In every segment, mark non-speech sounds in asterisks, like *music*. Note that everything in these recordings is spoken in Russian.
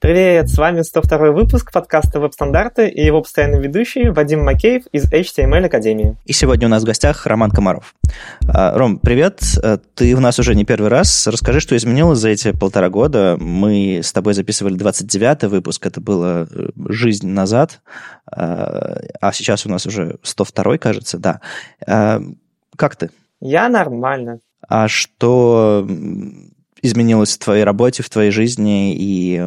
Привет, с вами 102 выпуск подкаста «Веб-стандарты» и его постоянный ведущий Вадим Макеев из HTML Академии. И сегодня у нас в гостях Роман Комаров. А, Ром, привет, а, ты у нас уже не первый раз. Расскажи, что изменилось за эти полтора года. Мы с тобой записывали 29-й выпуск, это было э, жизнь назад, а, а сейчас у нас уже 102-й, кажется, да. Как ты? Я нормально. А что изменилось в твоей работе, в твоей жизни и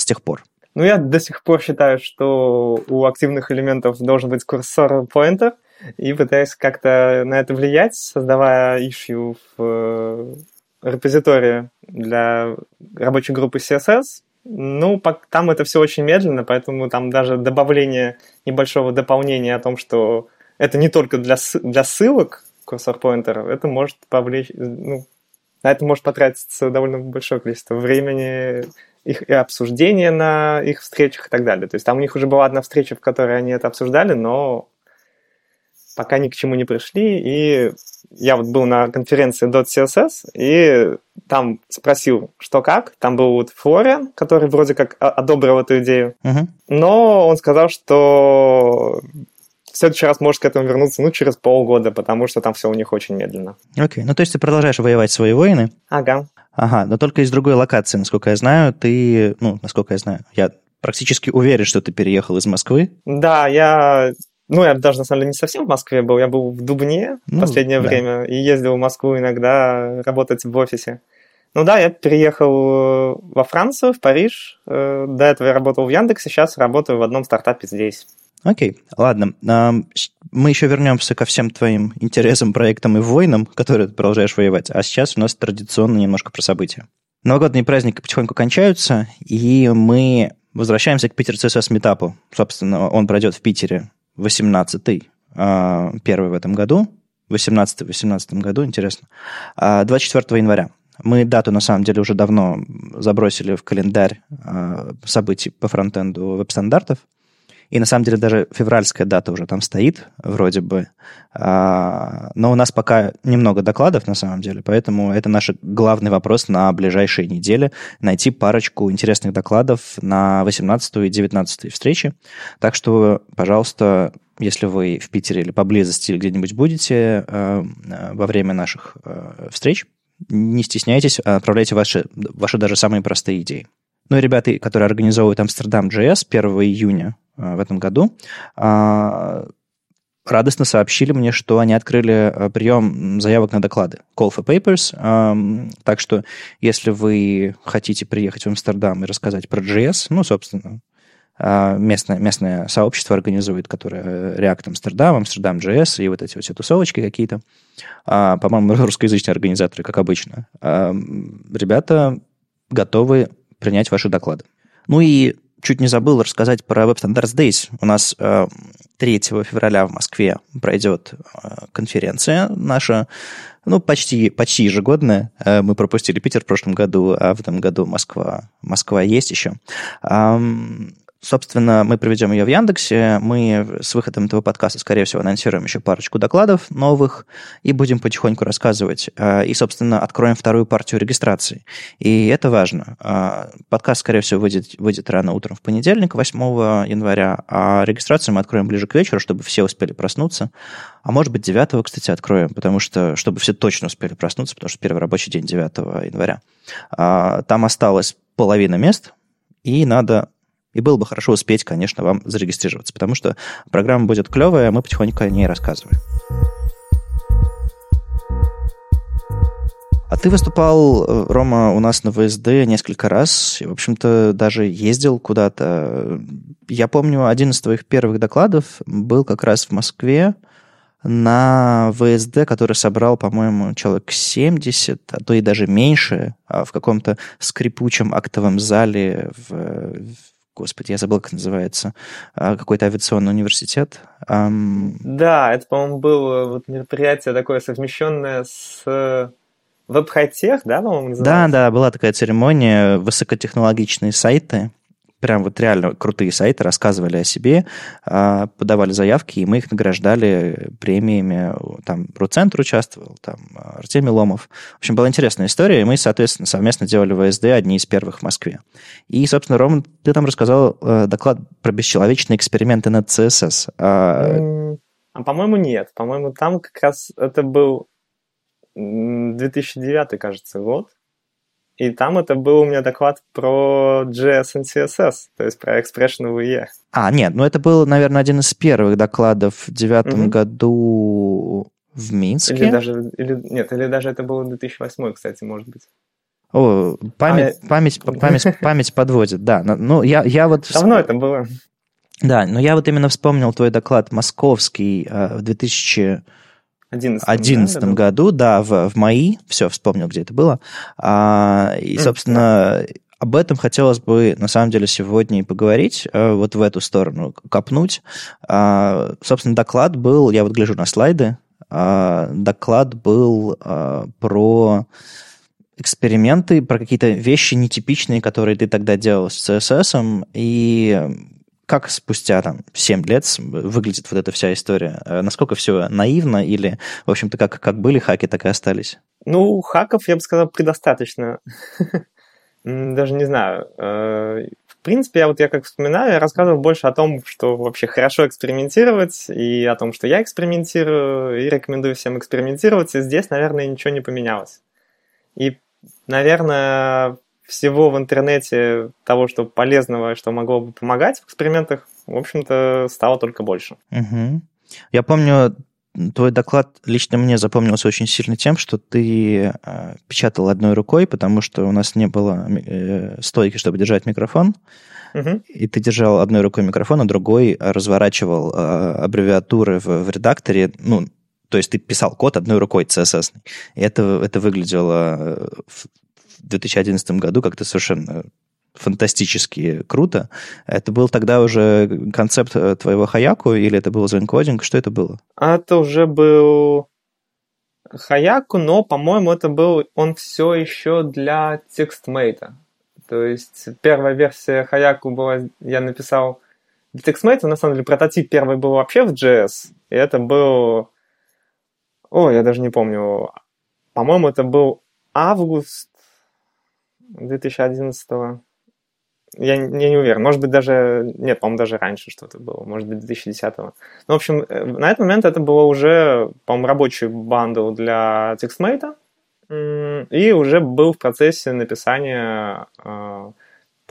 с тех пор? Ну, я до сих пор считаю, что у активных элементов должен быть курсор pointer, и пытаюсь как-то на это влиять, создавая issue в э, репозитории для рабочей группы CSS. Ну, там это все очень медленно, поэтому там даже добавление небольшого дополнения о том, что это не только для, для ссылок курсор pointer, это может повлечь, ну, на это может потратиться довольно большое количество времени, их и обсуждения на их встречах и так далее. То есть там у них уже была одна встреча, в которой они это обсуждали, но пока ни к чему не пришли. И я вот был на конференции .css, и там спросил, что как. Там был вот Флориан, который вроде как одобрил эту идею. Uh-huh. Но он сказал, что в следующий раз можешь к этому вернуться, ну, через полгода, потому что там все у них очень медленно. Окей, okay. ну, то есть ты продолжаешь воевать свои войны? Ага. Ага, но только из другой локации, насколько я знаю, ты, ну, насколько я знаю, я практически уверен, что ты переехал из Москвы. Да, я ну, я даже, на самом деле, не совсем в Москве был. Я был в Дубне ну, в последнее да. время и ездил в Москву иногда работать в офисе. Ну да, я переехал во Францию, в Париж. Э, до этого я работал в Яндексе, сейчас работаю в одном стартапе здесь. Окей, ладно. Мы еще вернемся ко всем твоим интересам, проектам и войнам, которые ты продолжаешь воевать. А сейчас у нас традиционно немножко про события. Новогодние праздники потихоньку кончаются, и мы возвращаемся к Питер CSS метапу. Собственно, он пройдет в Питере 18-й, а, первый в этом году. 18 в 18 году, интересно. 24 а, января. Мы дату, на самом деле, уже давно забросили в календарь а, событий по фронтенду веб-стандартов. И на самом деле даже февральская дата уже там стоит, вроде бы. А, но у нас пока немного докладов, на самом деле, поэтому это наш главный вопрос на ближайшие недели. Найти парочку интересных докладов на 18 и 19 встречи. Так что, пожалуйста, если вы в Питере или поблизости или где-нибудь будете э, во время наших э, встреч, не стесняйтесь, отправляйте ваши, ваши даже самые простые идеи. Ну и ребята, которые организовывают Амстердам JS 1 июня э, в этом году, а, радостно сообщили мне, что они открыли прием заявок на доклады, call for papers. Так что, если вы хотите приехать в Амстердам и рассказать про JS, ну, собственно, а, местное, местное сообщество организует, которое э, React Амстердам, Амстердам JS и вот эти вот все тусовочки какие-то. А, по-моему, русскоязычные организаторы, как обычно. Ребята готовы принять ваши доклады. Ну и чуть не забыл рассказать про Web Standards Days. У нас 3 э, февраля в Москве пройдет э, конференция наша, ну, почти, почти ежегодная. Мы пропустили Питер в прошлом году, а в этом году Москва, Москва есть еще. Собственно, мы проведем ее в Яндексе. Мы с выходом этого подкаста, скорее всего, анонсируем еще парочку докладов новых и будем потихоньку рассказывать. А, и, собственно, откроем вторую партию регистрации. И это важно. А, подкаст, скорее всего, выйдет, выйдет рано утром в понедельник, 8 января, а регистрацию мы откроем ближе к вечеру, чтобы все успели проснуться. А может быть, 9 кстати, откроем, потому что, чтобы все точно успели проснуться, потому что первый рабочий день 9 января. А, там осталось половина мест, и надо и было бы хорошо успеть, конечно, вам зарегистрироваться, потому что программа будет клевая, а мы потихоньку о ней рассказываем. А ты выступал, э, Рома, у нас на ВСД несколько раз, и, в общем-то, даже ездил куда-то. Я помню, один из твоих первых докладов был как раз в Москве на ВСД, который собрал, по-моему, человек 70, а то и даже меньше, а в каком-то скрипучем актовом зале в, господи, я забыл, как называется, а, какой-то авиационный университет. Да, это, по-моему, было вот мероприятие такое совмещенное с веб-хай-тех, да, по-моему, называется? Да, да, была такая церемония, высокотехнологичные сайты, прям вот реально крутые сайты рассказывали о себе, а, подавали заявки, и мы их награждали премиями. Там Руцентр участвовал, там Артемий Ломов. В общем, была интересная история, и мы, соответственно, совместно делали ВСД одни из первых в Москве. И, собственно, Рома, ты там рассказал э, доклад про бесчеловечные эксперименты над CSS. А, а по-моему, нет. По-моему, там как раз это был 2009, кажется, год. И там это был у меня доклад про JS and CSS, то есть про Expression VE. А, нет, ну это был, наверное, один из первых докладов в девятом угу. году в Минске. Или даже, или, нет, или даже это было 2008, кстати, может быть. О, память, а, память, *laughs* память, память подводит, да. Ну, я, я вот... Давно это было. Да, но я вот именно вспомнил твой доклад московский э, в 2000 2011 да, году, да, в, в МАИ, все, вспомнил, где это было. А, и, собственно, об этом хотелось бы, на самом деле, сегодня и поговорить, э, вот в эту сторону копнуть. А, собственно, доклад был, я вот гляжу на слайды, а, доклад был а, про эксперименты, про какие-то вещи нетипичные, которые ты тогда делал с CSS, и как спустя там 7 лет выглядит вот эта вся история? Э, насколько все наивно или, в общем-то, как, как были хаки, так и остались? Ну, хаков, я бы сказал, предостаточно. *laughs* Даже не знаю. Э, в принципе, я вот я как вспоминаю, я рассказывал больше о том, что вообще хорошо экспериментировать, и о том, что я экспериментирую, и рекомендую всем экспериментировать, и здесь, наверное, ничего не поменялось. И, наверное, всего в интернете, того, что полезного, что могло бы помогать в экспериментах, в общем-то, стало только больше. Угу. Я помню, твой доклад лично мне запомнился очень сильно тем, что ты э, печатал одной рукой, потому что у нас не было э, стойки, чтобы держать микрофон. Угу. И ты держал одной рукой микрофон, а другой разворачивал э, аббревиатуры в, в редакторе, ну, то есть ты писал код одной рукой CSS. И это, это выглядело э, в 2011 году как-то совершенно фантастически круто. Это был тогда уже концепт э, твоего Хаяку или это был зенкодинг? Что это было? Это уже был Хаяку, но, по-моему, это был он все еще для текстмейта. То есть первая версия Хаяку была, я написал для текстмейта, на самом деле прототип первый был вообще в JS, и это был, о, я даже не помню, по-моему, это был август 2011 -го. Я, я не уверен. Может быть, даже... Нет, по-моему, даже раньше что-то было. Может быть, 2010-го. Ну, в общем, э, на этот момент это было уже, по-моему, рабочий bundle для TextMate. И уже был в процессе написания э,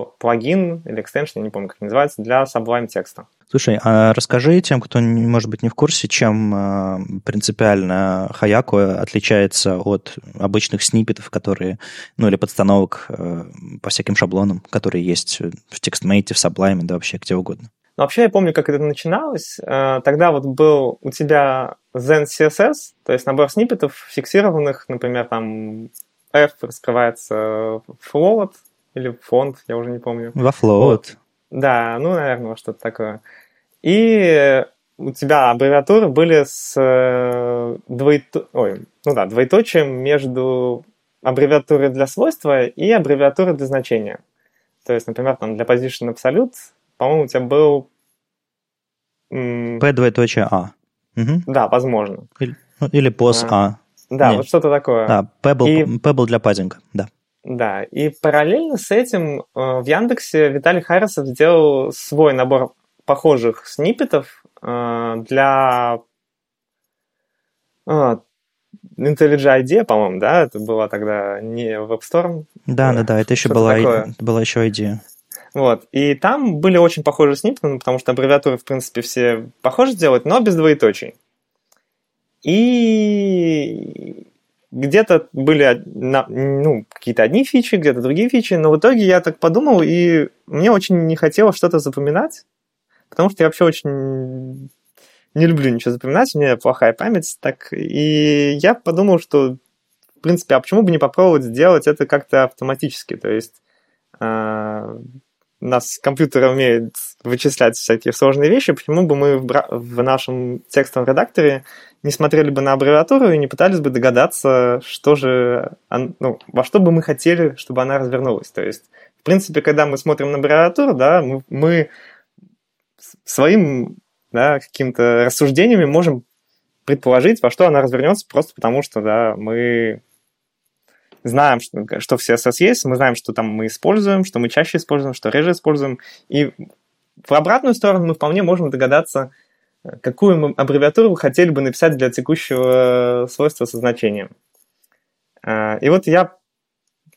плагин или extension, я не помню, как называется, для Sublime Text а. Слушай, а расскажи тем, кто, может быть, не в курсе, чем а, принципиально Hayaku отличается от обычных сниппетов, которые, ну, или подстановок э, по всяким шаблонам, которые есть в TextMate, в Sublime, да вообще где угодно. Ну, вообще я помню, как это начиналось. Э, тогда вот был у тебя Zen CSS, то есть набор сниппетов фиксированных, например, там F раскрывается float или фонд, я уже не помню. Во. Вот. Да, ну, наверное, что-то такое. И у тебя аббревиатуры были с э, двоето... Ой, ну да, двоеточием между аббревиатурой для свойства и аббревиатурой для значения. То есть, например, там для position absolute, по-моему, у тебя был... P двоеточие А. Угу. Да, возможно. Или, ну, или pos А. а. Да, Нет. вот что-то такое. Да, P был, и... P был для паддинга, да. Да, и параллельно с этим э, в Яндексе Виталий Харисов сделал свой набор похожих сниппетов э, для э, IntelliJ IDEA, по-моему, да, это была тогда не WebStorm. Да, да, да, это еще была, это была еще идея. Вот, и там были очень похожие сниппеты, ну, потому что аббревиатуры, в принципе, все похожи делать, но без двоеточий. И где-то были ну, какие-то одни фичи, где-то другие фичи, но в итоге я так подумал, и мне очень не хотелось что-то запоминать, потому что я вообще очень не люблю ничего запоминать, у меня плохая память, так, и я подумал, что, в принципе, а почему бы не попробовать сделать это как-то автоматически, то есть у нас компьютер умеет вычислять всякие сложные вещи, почему бы мы в, в нашем текстовом редакторе не смотрели бы на аббревиатуру и не пытались бы догадаться, что же, ну, во что бы мы хотели, чтобы она развернулась. То есть, в принципе, когда мы смотрим на аббревиатуру, да, мы, мы своим да, каким-то рассуждениями можем предположить, во что она развернется, просто потому что да, мы знаем, что, что в CSS есть, мы знаем, что там мы используем, что мы чаще используем, что реже используем. И в обратную сторону мы вполне можем догадаться, какую мы аббревиатуру хотели бы написать для текущего свойства со значением. А, и вот я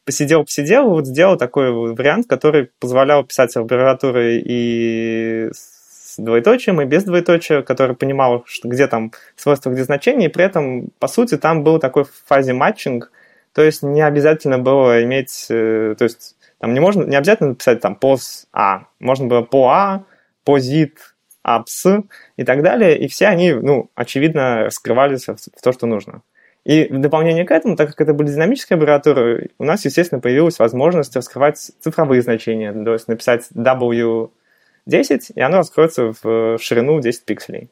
посидел-посидел, вот сделал такой вариант, который позволял писать аббревиатуры и с двоеточием, и без двоеточия, который понимал, что где там свойства, где значение, и при этом, по сути, там был такой фазе матчинг, то есть не обязательно было иметь, э, то есть там не можно, не обязательно написать там pos А, можно было по А, posit, apps и так далее, и все они, ну, очевидно, раскрывались в то, что нужно. И в дополнение к этому, так как это были динамические аббревиатуры, у нас, естественно, появилась возможность раскрывать цифровые значения, то есть написать W10, и оно раскроется в ширину 10 пикселей.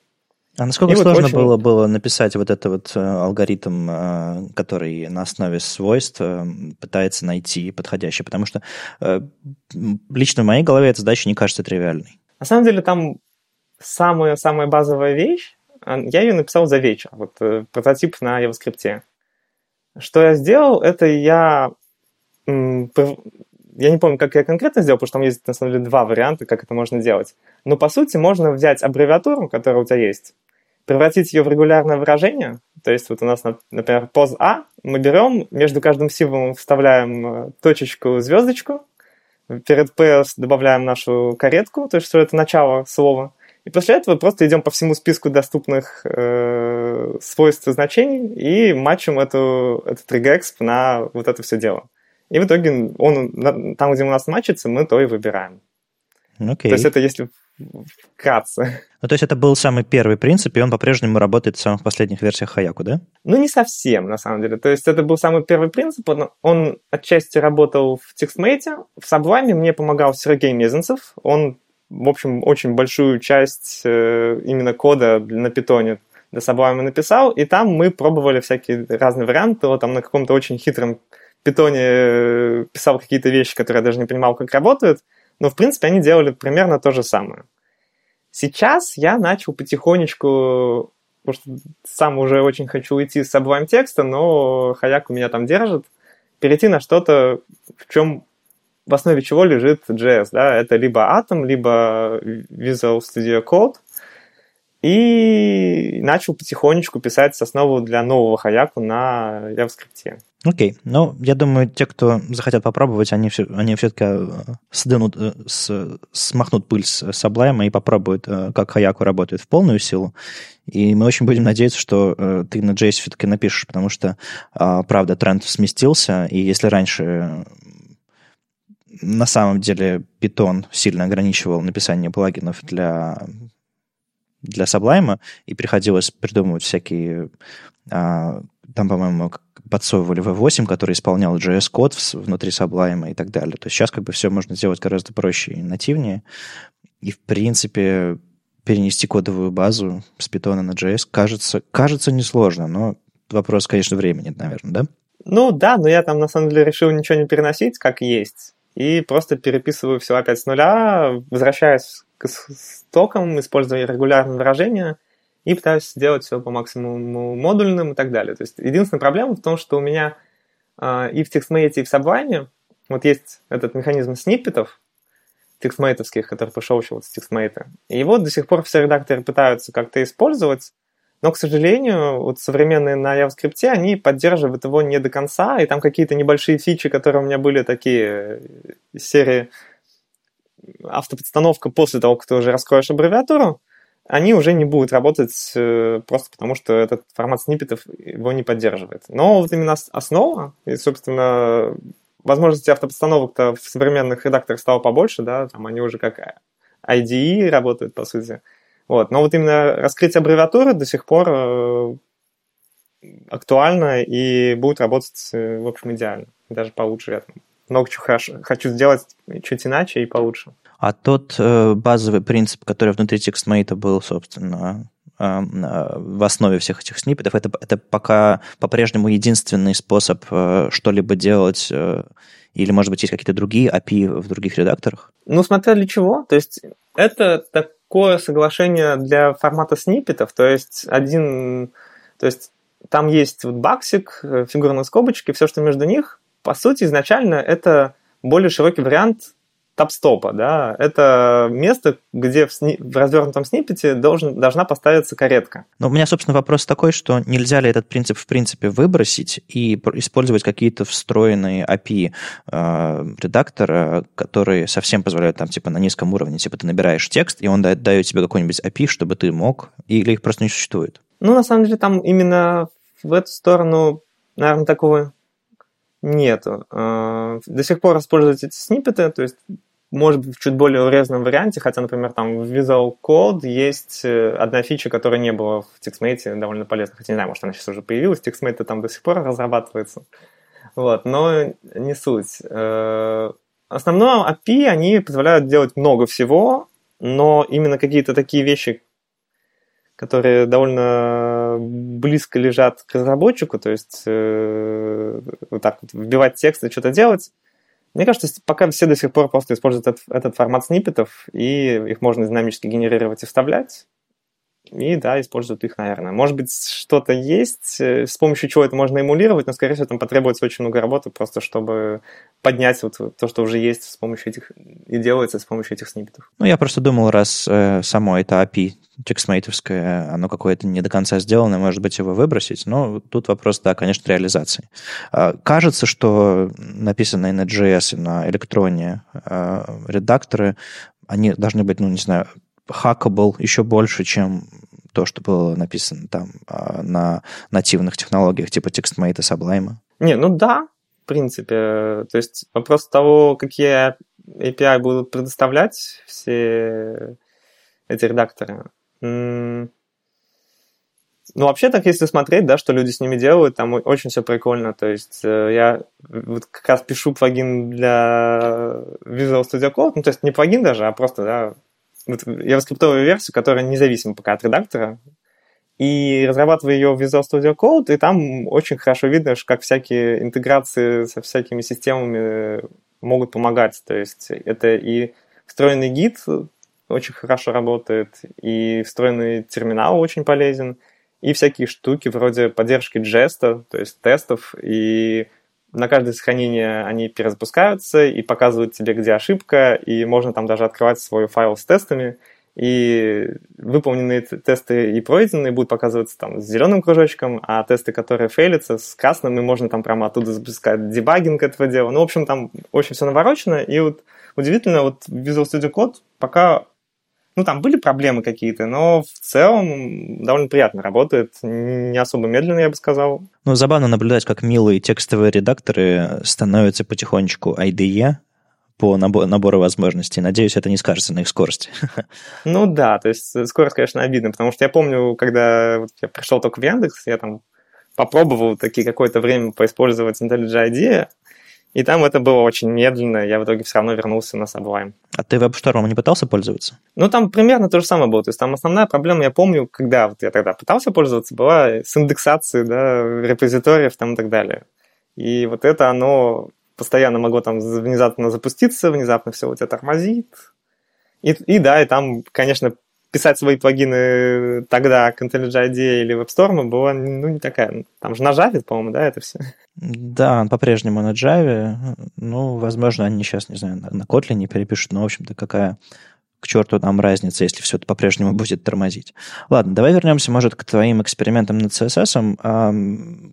А насколько и сложно вот очень... было, было написать вот этот вот э, алгоритм, э, который на основе свойств э, пытается найти подходящий? Потому что лично в моей голове эта задача не кажется тривиальной. На самом деле там самая-самая базовая вещь, я ее написал за вечер, вот прототип на JavaScript. Что я сделал, это я я не помню, как я конкретно сделал, потому что там есть, на самом деле, два варианта, как это можно делать. Но, по сути, можно взять аббревиатуру, которая у тебя есть, превратить ее в регулярное выражение. То есть вот у нас, например, поз А, мы берем, между каждым символом вставляем э, точечку, звездочку, перед PS добавляем нашу каретку, то есть что это начало слова, и после этого просто идем по всему списку доступных э, свойств и значений и матчим эту, этот regex на вот это все дело. И в итоге он, там, где у нас матчится, мы то и выбираем. Okay. То есть это если вкратце. Ну, то есть это был самый первый принцип, и он по-прежнему работает в самых последних версиях Хаяку, да? Ну, не совсем, на самом деле. То есть это был самый первый принцип, он, он отчасти работал в TextMate, в Sublime мне помогал Сергей Мезенцев, он, в общем, очень большую часть э, именно кода на питоне для Sublime написал, и там мы пробовали всякие разные варианты, вот там на каком-то очень хитром питоне э, писал какие-то вещи, которые я даже не понимал, как работают, но, в принципе, они делали примерно то же самое. Сейчас я начал потихонечку, потому что сам уже очень хочу уйти с Sublime текста, но Хаяк у меня там держит, перейти на что-то, в чем в основе чего лежит JS, да, это либо Atom, либо Visual Studio Code, и начал потихонечку писать основу для нового Хаяку на JavaScript. Окей. Ну, я думаю, те, кто захотят попробовать, они, все, они все-таки э, сдынут, э, с, смахнут пыль с Sublime и попробуют, э, как Хаяку работает в полную силу. И мы очень будем надеяться, что ты на JS все-таки напишешь, потому что, а, правда, тренд сместился, и если раньше на самом деле Python сильно ограничивал написание плагинов для для Sublime, и приходилось придумывать всякие... А, там, по-моему, подсовывали V8, который исполнял JS-код внутри Sublime и так далее. То есть сейчас как бы все можно сделать гораздо проще и нативнее. И, в принципе, перенести кодовую базу с Python на JS кажется, кажется несложно, но вопрос, конечно, времени, наверное, да? Ну да, но я там на самом деле решил ничего не переносить, как есть, и просто переписываю все опять с нуля, возвращаюсь к стокам, используя регулярные выражения – и пытаюсь сделать все по максимуму модульным и так далее. То есть единственная проблема в том, что у меня э, и в TextMate, и в Sublime вот есть этот механизм сниппетов, текстмейтовских, который вот с текстмейта. И его до сих пор все редакторы пытаются как-то использовать, но, к сожалению, вот современные на JavaScript, они поддерживают его не до конца, и там какие-то небольшие фичи, которые у меня были такие из серии автоподстановка после того, как ты уже раскроешь аббревиатуру, они уже не будут работать э, просто потому, что этот формат сниппетов его не поддерживает. Но вот именно основа, и, собственно, возможности автопостановок-то в современных редакторах стало побольше, да, там они уже как IDE работают, по сути. Вот. Но вот именно раскрытие аббревиатуры до сих пор э, актуально и будет работать, э, в общем, идеально. Даже получше. Я много чего хочу сделать чуть иначе и получше. А тот э, базовый принцип, который внутри TextMate был, собственно, э, в основе всех этих сниппетов, это, это пока по-прежнему единственный способ э, что-либо делать, э, или, может быть, есть какие-то другие API в других редакторах? Ну, смотря для чего. То есть это такое соглашение для формата сниппетов, то есть один... То есть там есть вот баксик, э, фигурные скобочки, все, что между них, по сути, изначально это более широкий вариант тапстопа, да, это место, где в, сни... в развернутом сниппете должен, должна поставиться каретка. Но у меня, собственно, вопрос такой, что нельзя ли этот принцип в принципе выбросить и использовать какие-то встроенные API э, редактора, которые совсем позволяют там типа на низком уровне, типа ты набираешь текст, и он дает, дает тебе какой-нибудь API, чтобы ты мог, или их просто не существует? Ну, на самом деле, там именно в эту сторону, наверное, такого нету. Э, до сих пор используют эти сниппеты, то есть может быть, в чуть более урезанном варианте, хотя, например, там в Visual Code есть э, одна фича, которая не была в TextMate, довольно полезна. Хотя не знаю, может, она сейчас уже появилась, TextMate там до сих пор разрабатывается. Вот, но не суть. Э, основное API, они позволяют делать много всего, но именно какие-то такие вещи, которые довольно близко лежат к разработчику, то есть э, вот так вот вбивать текст и что-то делать, мне кажется, пока все до сих пор просто используют этот, этот формат сниппетов, и их можно динамически генерировать и вставлять. И да, используют их, наверное. Может быть, что-то есть, э, с помощью чего это можно эмулировать, но, скорее всего, там потребуется очень много работы, просто чтобы поднять вот то, что уже есть с помощью этих и делается с помощью этих сниппетов. Ну, я просто думал, раз э, само это API текстмейтовское, оно какое-то не до конца сделано, может быть, его выбросить, но тут вопрос, да, конечно, реализации. А, кажется, что написанные на JS и на электроне а, редакторы, они должны быть, ну, не знаю, hackable еще больше, чем то, что было написано там а, на нативных технологиях типа TextMate и Sublime? Не, ну да, в принципе. То есть вопрос того, какие API будут предоставлять все эти редакторы. Ну, вообще так, если смотреть, да, что люди с ними делают, там очень все прикольно. То есть э, я вот как раз пишу плагин для Visual Studio Code, ну, то есть не плагин даже, а просто, да, вот JavaScript версию, которая независима пока от редактора, и разрабатываю ее в Visual Studio Code, и там очень хорошо видно, как всякие интеграции со всякими системами могут помогать. То есть это и встроенный гид очень хорошо работает, и встроенный терминал очень полезен, и всякие штуки вроде поддержки джеста, то есть тестов, и на каждое сохранение они перезапускаются и показывают тебе, где ошибка, и можно там даже открывать свой файл с тестами, и выполненные тесты и пройденные будут показываться там с зеленым кружочком, а тесты, которые фейлятся, с красным, и можно там прямо оттуда запускать дебагинг этого дела. Ну, в общем, там очень все наворочено, и вот удивительно, вот Visual Studio Code пока ну, там были проблемы какие-то, но в целом довольно приятно работает, не особо медленно, я бы сказал. Ну, забавно наблюдать, как милые текстовые редакторы становятся потихонечку IDE, по набор, набору возможностей. Надеюсь, это не скажется на их скорости. *laughs* Ну да, то есть скорость, конечно, обидна, потому что я помню, когда я пришел только в Яндекс, я там попробовал таки какое-то время поиспользовать IntelliJ IDEA, и там это было очень медленно, я в итоге все равно вернулся на Sublime. А ты WebStorm не пытался пользоваться? Ну, там примерно то же самое было. То есть там основная проблема, я помню, когда вот я тогда пытался пользоваться, была с индексацией, да, репозиториев там и так далее. И вот это оно постоянно могло там внезапно запуститься, внезапно все у тебя тормозит. И, и да, и там, конечно, писать свои плагины тогда к IntelliJ IDEA или WebStorm была ну, не такая. Там же на Java, по-моему, да, это все? Да, он по-прежнему на Java. Ну, возможно, они сейчас, не знаю, на Kotlin не перепишут, но, в общем-то, какая к черту нам разница, если все это по-прежнему *laughs* будет тормозить. Ладно, давай вернемся, может, к твоим экспериментам над CSS.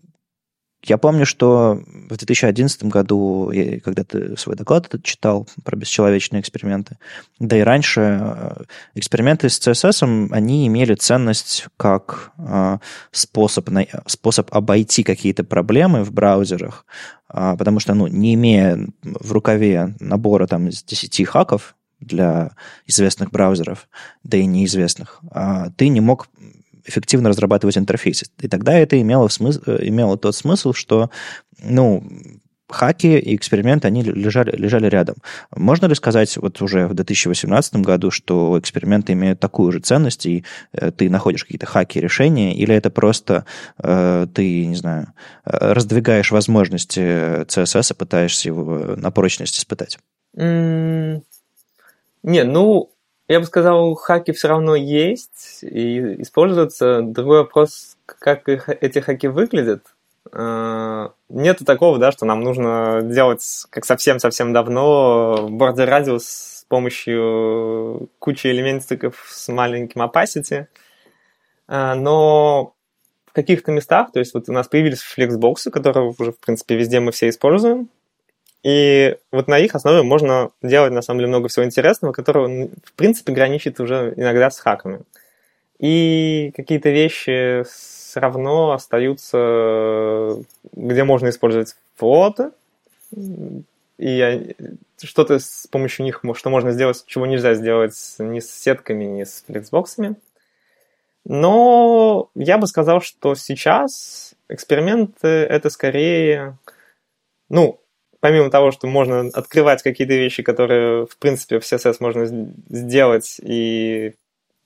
Я помню, что в 2011 году, когда ты свой доклад этот читал про бесчеловечные эксперименты, да и раньше э, эксперименты с CSS, они имели ценность как э, способ, способ обойти какие-то проблемы в браузерах, а, потому что, ну, не имея в рукаве набора там из 10 хаков, для известных браузеров, да и неизвестных, а, ты не мог эффективно разрабатывать интерфейсы. И тогда это имело, смысл, э, имело тот смысл, что ну, хаки и эксперименты, они лежали, лежали рядом. Можно ли сказать вот уже в 2018 году, что эксперименты имеют такую же ценность, и э, ты находишь какие-то хаки решения, или это просто э, ты, не знаю, раздвигаешь возможности CSS и пытаешься его на прочность испытать? Mm. Не, ну, я бы сказал, хаки все равно есть и используются. Другой вопрос, как их, эти хаки выглядят. А, нету такого, да, что нам нужно делать, как совсем-совсем давно, radius с помощью кучи элементиков с маленьким opacity. А, но в каких-то местах, то есть вот у нас появились флексбоксы, которые уже, в принципе, везде мы все используем, и вот на их основе можно делать, на самом деле, много всего интересного, которого, в принципе, граничит уже иногда с хаками. И какие-то вещи все равно остаются, где можно использовать флоты, и что-то с помощью них, что можно сделать, чего нельзя сделать ни с сетками, ни с флексбоксами. Но я бы сказал, что сейчас эксперименты это скорее, ну, помимо того, что можно открывать какие-то вещи, которые, в принципе, в CSS можно сделать и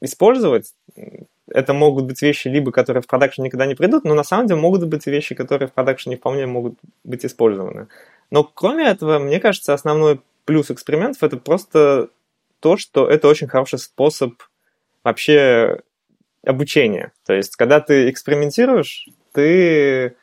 использовать, это могут быть вещи, либо которые в продакшн никогда не придут, но на самом деле могут быть вещи, которые в продакшне вполне могут быть использованы. Но кроме этого, мне кажется, основной плюс экспериментов это просто то, что это очень хороший способ вообще обучения. То есть, когда ты экспериментируешь, ты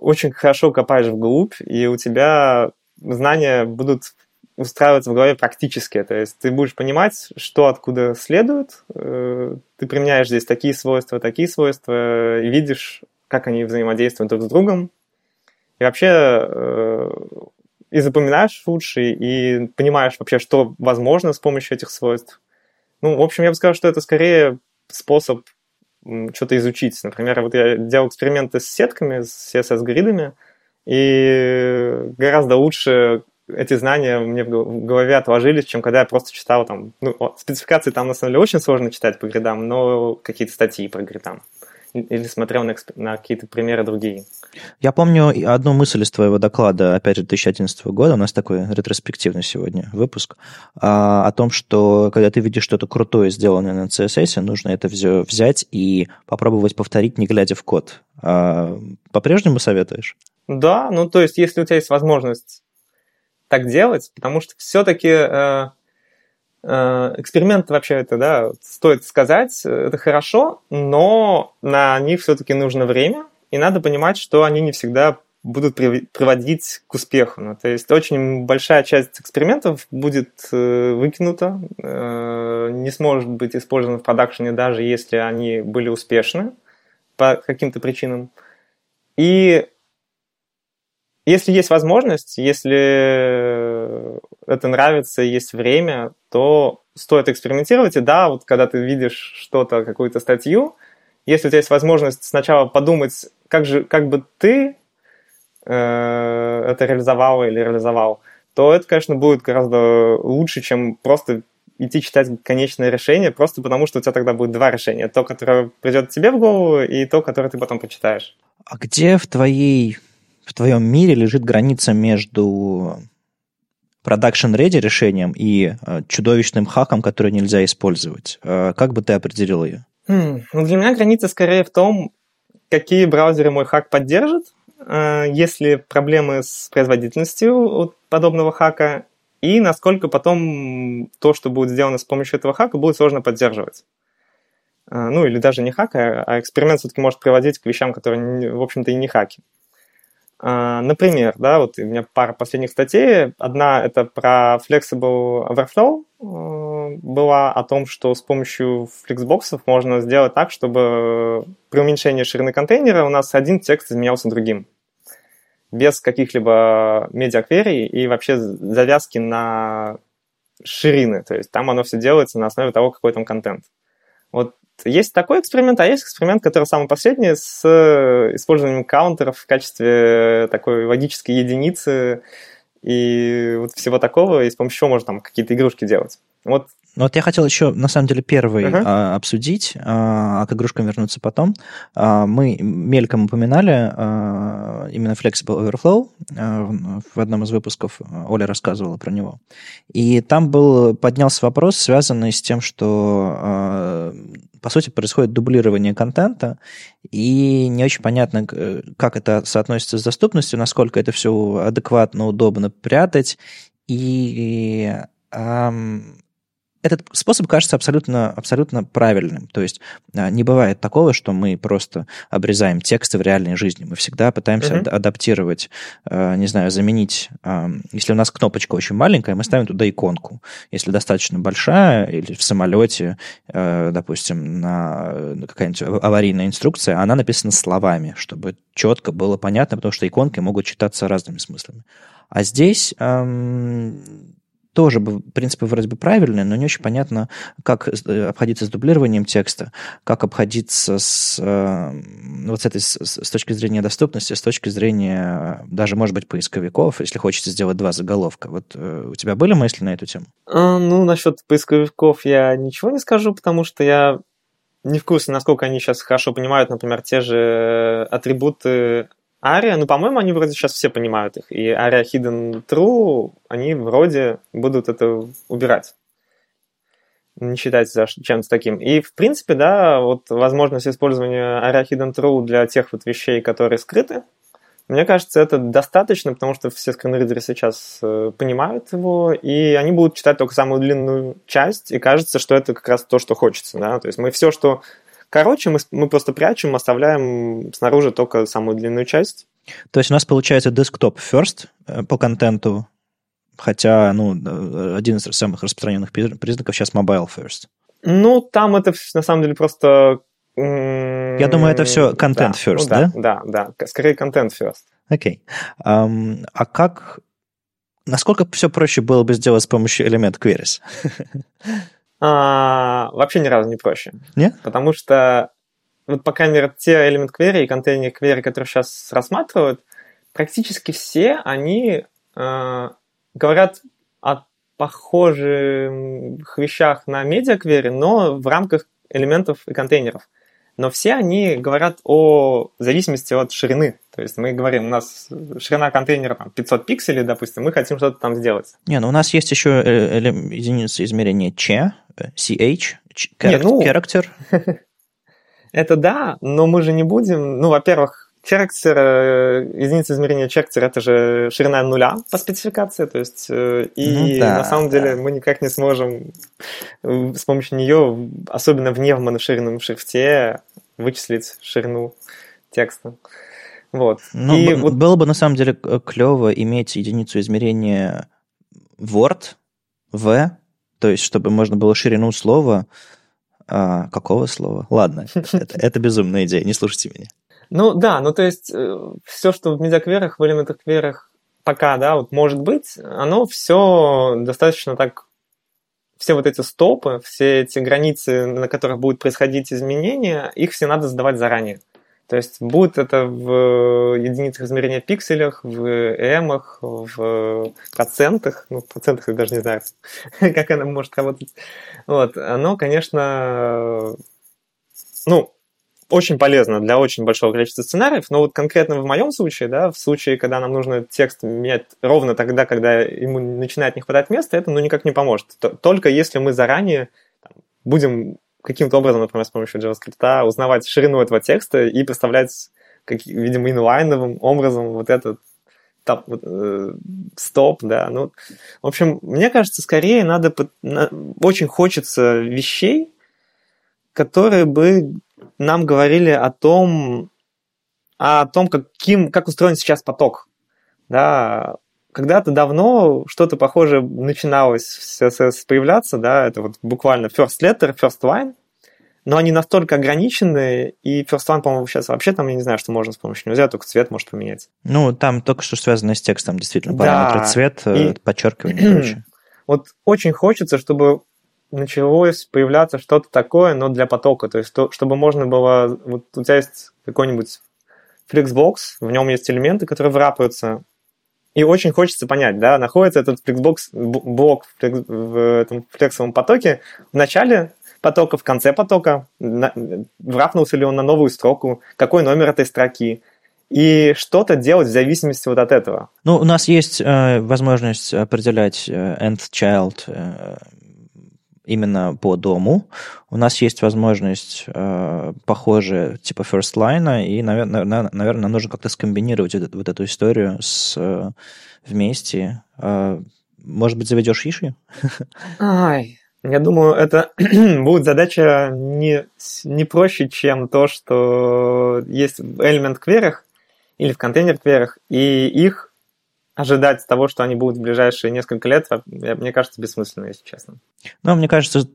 очень хорошо копаешь вглубь, и у тебя знания будут устраиваться в голове практически. То есть ты будешь понимать, что откуда следует, э, ты применяешь здесь такие свойства, такие свойства, и видишь, как они взаимодействуют друг с другом. И вообще э, и запоминаешь лучше, и понимаешь вообще, что возможно с помощью этих свойств. Ну, в общем, я бы сказал, что это скорее способ что-то изучить. Например, вот я делал эксперименты с сетками, с CSS-гридами, и гораздо лучше эти знания мне в голове отложились, чем когда я просто читал там, ну, спецификации там на самом деле очень сложно читать по гридам, но какие-то статьи по гридам или смотрел на, на какие-то примеры другие. Я помню одну мысль из твоего доклада, опять же, 2011 года, у нас такой ретроспективный сегодня выпуск, а, о том, что когда ты видишь что-то крутое, сделанное на CSS, нужно это взять и попробовать повторить, не глядя в код. А, по-прежнему советуешь? Да, ну то есть, если у тебя есть возможность так делать, потому что все-таки Э, эксперимент вообще это, да, стоит сказать, это хорошо, но на них все-таки нужно время, и надо понимать, что они не всегда будут приводить к успеху. Ну, то есть очень большая часть экспериментов будет э, выкинута, э, не сможет быть использована в продакшене, даже если они были успешны по каким-то причинам. И если есть возможность, если это нравится, есть время, то стоит экспериментировать. И да, вот когда ты видишь что-то, какую-то статью, если у тебя есть возможность сначала подумать, как же, как бы ты э, это реализовал или реализовал, то это, конечно, будет гораздо лучше, чем просто идти читать конечное решение, просто потому что у тебя тогда будет два решения. То, которое придет тебе в голову, и то, которое ты потом почитаешь. А где в твоей в твоем мире лежит граница между production ready решением и э, чудовищным хаком, который нельзя использовать. Э, как бы ты определил ее? Hmm. Ну, для меня граница скорее в том, какие браузеры мой хак поддержит, э, есть ли проблемы с производительностью подобного хака, и насколько потом то, что будет сделано с помощью этого хака, будет сложно поддерживать. Ну, или даже не хак, а эксперимент все-таки может приводить к вещам, которые, в общем-то, и не хаки. А, например, да, вот у меня пара последних статей. Одна это про Flexible Overflow э, была о том, что с помощью флексбоксов можно сделать так, чтобы при уменьшении ширины контейнера у нас один текст изменялся другим. Без каких-либо медиакверий и вообще завязки на ширины. То есть там оно все делается на основе того, какой там контент. Вот есть такой эксперимент, а есть эксперимент, который самый последний, с э, использованием каунтеров в качестве такой логической единицы и вот всего такого, и с помощью чего можно там какие-то игрушки делать. Вот Ну вот я хотел еще, на самом деле, первый uh-huh. а, обсудить, а, а к игрушкам вернуться потом. А, мы мельком упоминали а, именно Flexible Overflow. А, в одном из выпусков Оля рассказывала про него. И там был, поднялся вопрос, связанный с тем, что, а, по сути, происходит дублирование контента, и не очень понятно, как это соотносится с доступностью, насколько это все адекватно, удобно прятать. И... А, этот способ кажется абсолютно, абсолютно правильным. То есть а, не бывает такого, что мы просто обрезаем тексты в реальной жизни. Мы всегда пытаемся uh-huh. адаптировать, а, не знаю, заменить. А, если у нас кнопочка очень маленькая, мы ставим туда иконку. Если достаточно большая, или в самолете, допустим, на какая-нибудь аварийная инструкция, она написана словами, чтобы четко было понятно, потому что иконки могут читаться разными смыслами. А здесь тоже, в принципе, вроде бы правильные, но не очень понятно, как э, обходиться с дублированием текста, как обходиться с, э, вот с этой с, точки зрения доступности, с точки зрения даже, может быть, поисковиков, если хочется сделать два заголовка. Вот э, у тебя были мысли на эту тему? А, ну, насчет поисковиков я ничего не скажу, потому что я не в курсе, насколько они сейчас хорошо понимают, например, те же атрибуты Ария, ну, по-моему, они вроде сейчас все понимают их. И Ария Hidden True, они вроде будут это убирать. Не считать за чем-то таким. И, в принципе, да, вот возможность использования Aria Hidden True для тех вот вещей, которые скрыты, мне кажется, это достаточно, потому что все скринридеры сейчас э, понимают его, и они будут читать только самую длинную часть, и кажется, что это как раз то, что хочется. Да? То есть мы все, что Короче, мы, мы просто прячем, оставляем снаружи только самую длинную часть. То есть у нас получается desktop first э, по контенту, хотя ну, э, один из самых распространенных признаков сейчас mobile first. Ну, там это на самом деле просто... Я думаю, это все контент да, first, ну, да? Да, да, да. Скорее контент first. Окей. Okay. Um, а как... Насколько все проще было бы сделать с помощью элемент queries? *laughs* А, вообще ни разу не проще. Нет? Потому что, вот, по крайней мере, те элемент query и контейнер query, которые сейчас рассматривают, практически все они э, говорят о похожих вещах на медиа query, но в рамках элементов и контейнеров но все они говорят о зависимости от ширины. То есть мы говорим, у нас ширина контейнера там, 500 пикселей, допустим, мы хотим что-то там сделать. Не, ну у нас есть еще э, единица измерения ч, ch, character. Не, ну, character. это да, но мы же не будем, ну, во-первых, Черактер, э, единица измерения черактера, это же ширина нуля по спецификации, то есть, э, и ну, да, на самом деле да. мы никак не сможем э, с помощью нее, особенно в невмоноширенном шрифте, вычислить ширину текста. Вот. Ну, и б- вот... Было бы на самом деле клево иметь единицу измерения Word, V, то есть, чтобы можно было ширину слова а, какого слова? Ладно, *laughs* это, это безумная идея, не слушайте меня. Ну да, ну то есть э, все, что в медиакверах, в элементах кверах пока, да, вот может быть, оно все достаточно так все вот эти стопы, все эти границы, на которых будут происходить изменения, их все надо задавать заранее. То есть будет это в единицах измерения пикселях, в эмах, в процентах, ну, в процентах я даже не знаю, *laughs* как она может работать. Вот, оно, конечно, ну, очень полезно для очень большого количества сценариев, но вот конкретно в моем случае, да, в случае, когда нам нужно текст менять ровно тогда, когда ему начинает не хватать места, это ну никак не поможет. Только если мы заранее там, будем каким-то образом, например, с помощью JavaScript, узнавать ширину этого текста и представлять, как, видимо, инлайновым образом вот этот топ, э, стоп, да. Ну, в общем, мне кажется, скорее надо, очень хочется вещей, которые бы нам говорили о том, о том, каким, как устроен сейчас поток. Да, когда-то давно что-то похожее начиналось в CSS появляться, да, это вот буквально first letter, first line, но они настолько ограничены, и first line, по-моему, сейчас вообще там, я не знаю, что можно с помощью сделать, только цвет может поменять. Ну, там только что связано с текстом, действительно, параметры да, цвет, и... подчеркивание и прочее. *clears throat* Вот очень хочется, чтобы началось появляться что-то такое, но для потока. То есть, то, чтобы можно было... Вот у тебя есть какой-нибудь Flexbox, в нем есть элементы, которые врапаются и очень хочется понять, да, находится этот флексбокс, блок в, этом флексовом потоке в начале потока, в конце потока, врапнулся ли он на новую строку, какой номер этой строки, и что-то делать в зависимости вот от этого. Ну, у нас есть э, возможность определять э, nth child э, именно по дому. У нас есть возможность э, похожая типа first line, и, наверное, наверное нужно как-то скомбинировать вот, вот эту историю с, э, вместе. Э, может быть, заведешь Иши? Ай, я думаю, это *clears throat* будет задача не, не проще, чем то, что есть элемент кверях или в контейнер кверях, и их ожидать того, что они будут в ближайшие несколько лет, мне кажется, бессмысленно, если честно. Ну, мне кажется,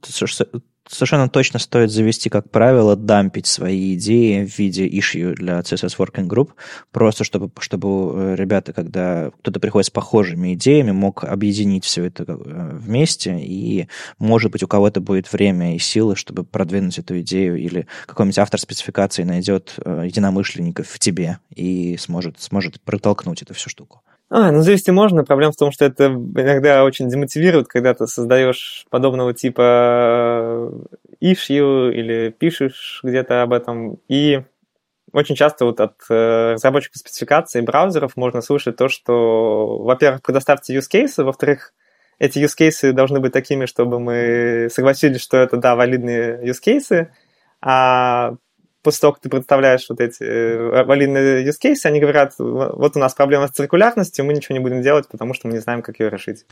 совершенно точно стоит завести, как правило, дампить свои идеи в виде issue для CSS Working Group, просто чтобы, чтобы э, ребята, когда кто-то приходит с похожими идеями, мог объединить все это э, вместе, и, может быть, у кого-то будет время и силы, чтобы продвинуть эту идею, или какой-нибудь автор спецификации найдет э, единомышленников в тебе и сможет, сможет протолкнуть эту всю штуку. А, ну завести можно. Проблема в том, что это иногда очень демотивирует, когда ты создаешь подобного типа issue или пишешь где-то об этом. И очень часто вот от э, разработчиков спецификаций браузеров можно слышать то, что, во-первых, предоставьте use cases, во-вторых, эти use cases должны быть такими, чтобы мы согласились, что это, да, валидные use cases, а после того, как ты представляешь вот эти э, валидные use cases, они говорят, вот у нас проблема с циркулярностью, мы ничего не будем делать, потому что мы не знаем, как ее решить.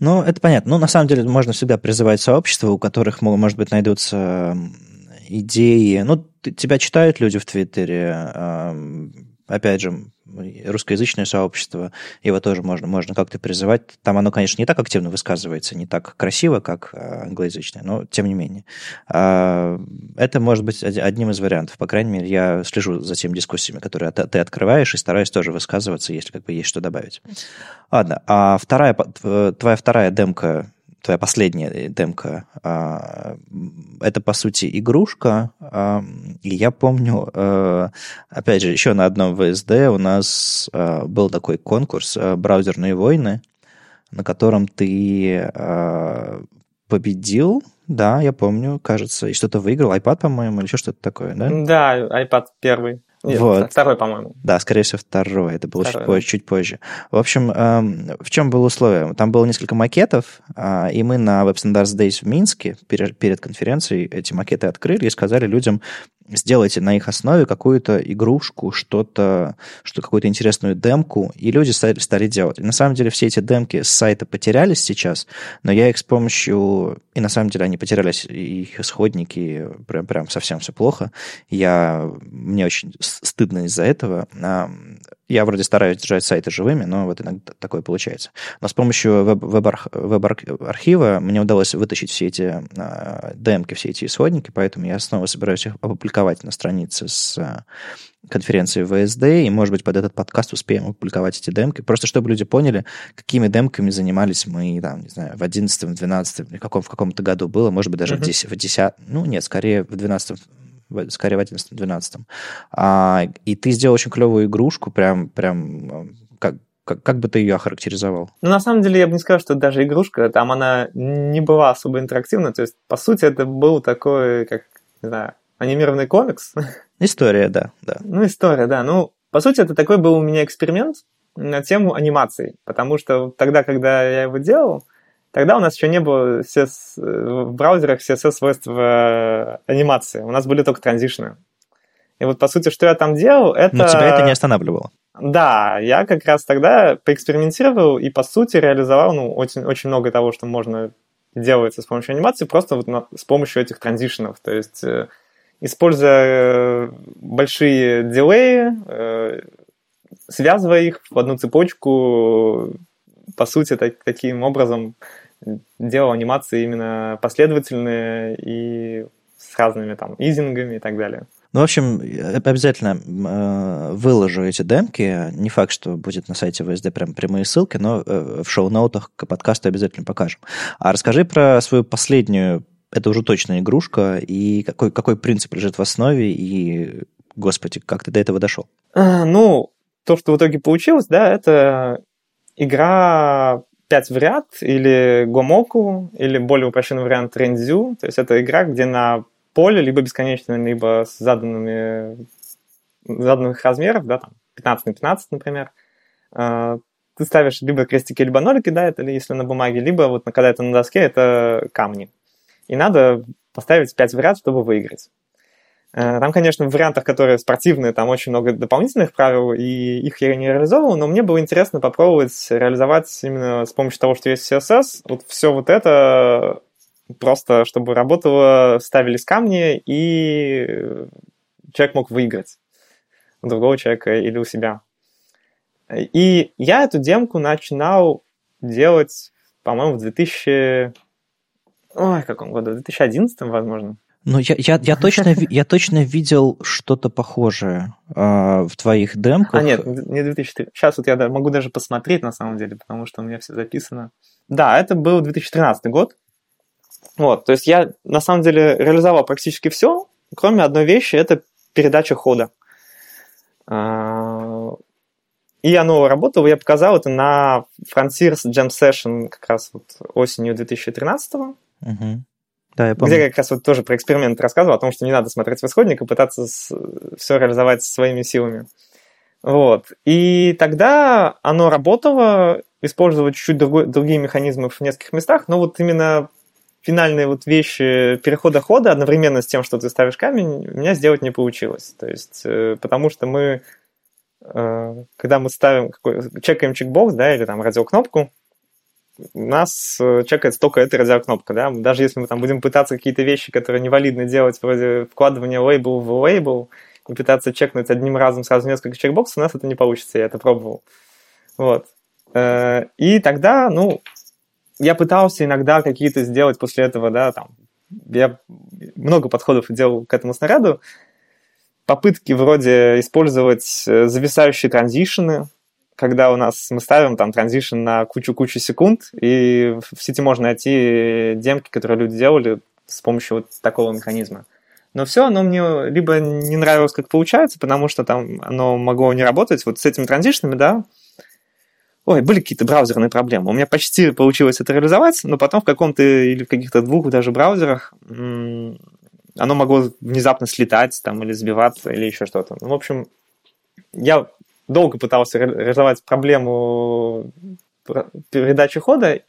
Ну, это понятно. Ну, на самом деле, можно всегда призывать сообщества, у которых, может быть, найдутся идеи. Ну, тебя читают люди в Твиттере, опять же, русскоязычное сообщество, его тоже можно, можно как-то призывать. Там оно, конечно, не так активно высказывается, не так красиво, как а, англоязычное, но тем не менее. А, это может быть одним из вариантов. По крайней мере, я слежу за теми дискуссиями, которые ты открываешь, и стараюсь тоже высказываться, если как бы есть что добавить. Ладно, а вторая, твоя вторая демка твоя последняя демка, а, это, по сути, игрушка. А, и я помню, а, опять же, еще на одном ВСД у нас был такой конкурс «Браузерные войны», на котором ты победил, да, я помню, кажется, и что-то выиграл, iPad, по-моему, или еще что-то такое, да? Да, iPad первый. Нет, вот. второй, по-моему. Да, скорее всего, второй. Это было второй, чуть, позже, чуть позже. В общем, эм, в чем было условие? Там было несколько макетов, э, и мы на Web Standards Days в Минске перед, перед конференцией эти макеты открыли и сказали людям, сделайте на их основе какую-то игрушку, что-то, что какую-то интересную демку, и люди стали, стали делать. И на самом деле все эти демки с сайта потерялись сейчас, но я их с помощью... И на самом деле они потерялись, их исходники прям, прям совсем все плохо. Я... Мне очень стыдно из-за этого. Я вроде стараюсь держать сайты живыми, но вот иногда такое получается. Но с помощью веб-архива мне удалось вытащить все эти а, демки, все эти исходники, поэтому я снова собираюсь их опубликовать на странице с а, конференции ВСД, и, может быть, под этот подкаст успеем опубликовать эти демки, просто чтобы люди поняли, какими демками занимались мы, там, не знаю, в 11 в 12 в, каком, в каком-то году было, может быть, даже uh-huh. в 10, в 10, ну, нет, скорее в 12 скорее в 11-12. А, и ты сделал очень клевую игрушку, прям, прям как, как, как бы ты ее охарактеризовал? Ну, на самом деле, я бы не сказал, что даже игрушка, там она не была особо интерактивна, то есть, по сути, это был такой, как, не знаю, анимированный комикс. История, да, да. Ну, история, да. Ну, по сути, это такой был у меня эксперимент на тему анимации, потому что тогда, когда я его делал, Тогда у нас еще не было CSS, э, в браузерах CSS-свойств э, анимации. У нас были только транзишны. И вот, по сути, что я там делал, это... Но тебя это не останавливало. Да, я как раз тогда поэкспериментировал и, по сути, реализовал ну, очень, очень много того, что можно делается с помощью анимации, просто вот на, с помощью этих транзишнов. То есть, э, используя э, большие дилеи, э, связывая их в одну цепочку, по сути, так, таким образом делал анимации именно последовательные и с разными там изингами и так далее. Ну, в общем, обязательно э, выложу эти демки. Не факт, что будет на сайте ВСД прям прямые ссылки, но э, в шоу-ноутах к подкасту обязательно покажем. А расскажи про свою последнюю, это уже точно игрушка, и какой, какой принцип лежит в основе, и, господи, как ты до этого дошел? А, ну, то, что в итоге получилось, да, это игра 5 в ряд, или гомоку, или более упрощенный вариант рендзю. То есть это игра, где на поле либо бесконечно, либо с заданными заданных размеров, да, там 15 на 15, например, э, ты ставишь либо крестики, либо нолики, да, это если на бумаге, либо вот когда это на доске, это камни. И надо поставить 5 в ряд, чтобы выиграть. Э, там, конечно, в вариантах, которые спортивные, там очень много дополнительных правил, и их я не реализовывал, но мне было интересно попробовать реализовать именно с помощью того, что есть CSS, вот все вот это просто, чтобы работало, ставились камни, и человек мог выиграть у другого человека или у себя. И я эту демку начинал делать, по-моему, в 2000... Ой, в каком году? В 2011, возможно. Ну, я, я, я, точно, *laughs* я точно видел что-то похожее э, в твоих демках. А, нет, не 2003. Сейчас вот я могу даже посмотреть, на самом деле, потому что у меня все записано. Да, это был 2013 год. Вот, то есть я, на самом деле, реализовал практически все, кроме одной вещи, это передача хода. А, и оно работало, я показал это на Frontiers Jam Session как раз вот осенью 2013 -го. Угу. Да, я помню. Где как раз вот тоже про эксперимент рассказывал, о том, что не надо смотреть в исходник и пытаться все реализовать своими силами. Вот. И тогда оно работало, использовать чуть-чуть другой, другие механизмы в нескольких местах, но вот именно финальные вот вещи перехода хода одновременно с тем, что ты ставишь камень, у меня сделать не получилось. То есть, э, потому что мы, э, когда мы ставим, чекаем чекбокс, да, или там радиокнопку, нас э, чекается только эта радиокнопка, да, даже если мы там будем пытаться какие-то вещи, которые невалидны делать, вроде вкладывания лейбл в лейбл, и пытаться чекнуть одним разом сразу несколько чекбоксов, у нас это не получится, я это пробовал. Вот. Э, и тогда, ну, я пытался иногда какие-то сделать после этого, да, там, я много подходов делал к этому снаряду, попытки вроде использовать э, зависающие транзишены, когда у нас мы ставим там транзишн на кучу-кучу секунд, и в сети можно найти демки, которые люди делали с помощью вот такого механизма. Но все оно мне либо не нравилось, как получается, потому что там оно могло не работать. Вот с этими транзишнами, да, ой, были какие-то браузерные проблемы. У меня почти получилось это реализовать, но потом в каком-то или в каких-то двух даже браузерах оно могло внезапно слетать там или сбиваться или еще что-то. Ну, в общем, я долго пытался реализовать проблему передачи хода,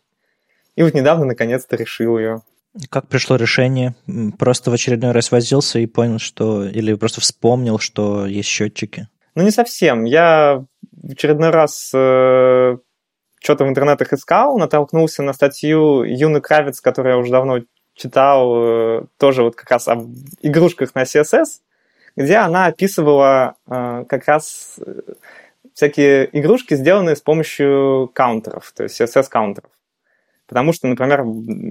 и вот недавно наконец-то решил ее. Как пришло решение? Просто в очередной раз возился и понял, что... Или просто вспомнил, что есть счетчики? Ну, не совсем. Я в очередной раз э, что-то в интернетах искал, натолкнулся на статью Юны Кравец, которую я уже давно читал, э, тоже вот как раз об игрушках на CSS, где она описывала э, как раз э, всякие игрушки, сделанные с помощью каунтеров, то есть CSS-каунтеров. Потому что, например,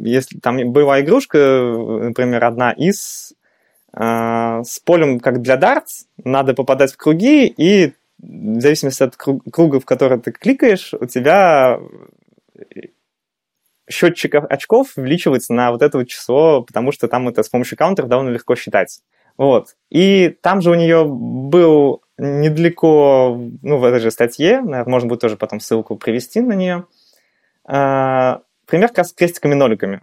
если там была игрушка, например, одна из э, с полем, как для дартс, надо попадать в круги, и в зависимости от круга, в который ты кликаешь, у тебя счетчик очков увеличивается на вот это вот число, потому что там это с помощью каунтеров довольно легко считать. Вот. И там же у нее был недалеко, ну, в этой же статье, можно будет тоже потом ссылку привести на нее, а, пример с крестиками-ноликами.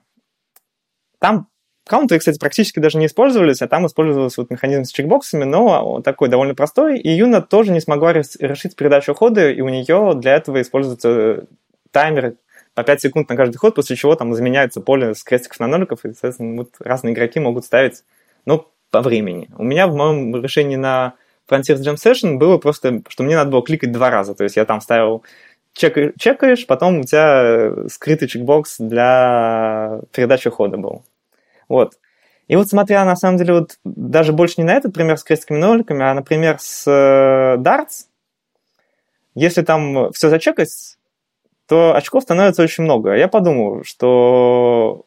Там каунтеры, кстати, практически даже не использовались, а там использовался вот механизм с чекбоксами, но такой довольно простой. И Юна тоже не смогла решить передачу хода, и у нее для этого используется таймер по 5 секунд на каждый ход, после чего там изменяется поле с крестиков на ноликов, и, соответственно, вот разные игроки могут ставить, ну, по времени. У меня в моем решении на Frontiers Jam Session было просто, что мне надо было кликать два раза. То есть я там ставил чек, чекаешь, потом у тебя скрытый чекбокс для передачи хода был. Вот. И вот смотря, на самом деле, вот даже больше не на этот пример с крестиками-ноликами, а, например, с э, Darts, если там все зачекать, то очков становится очень много. Я подумал, что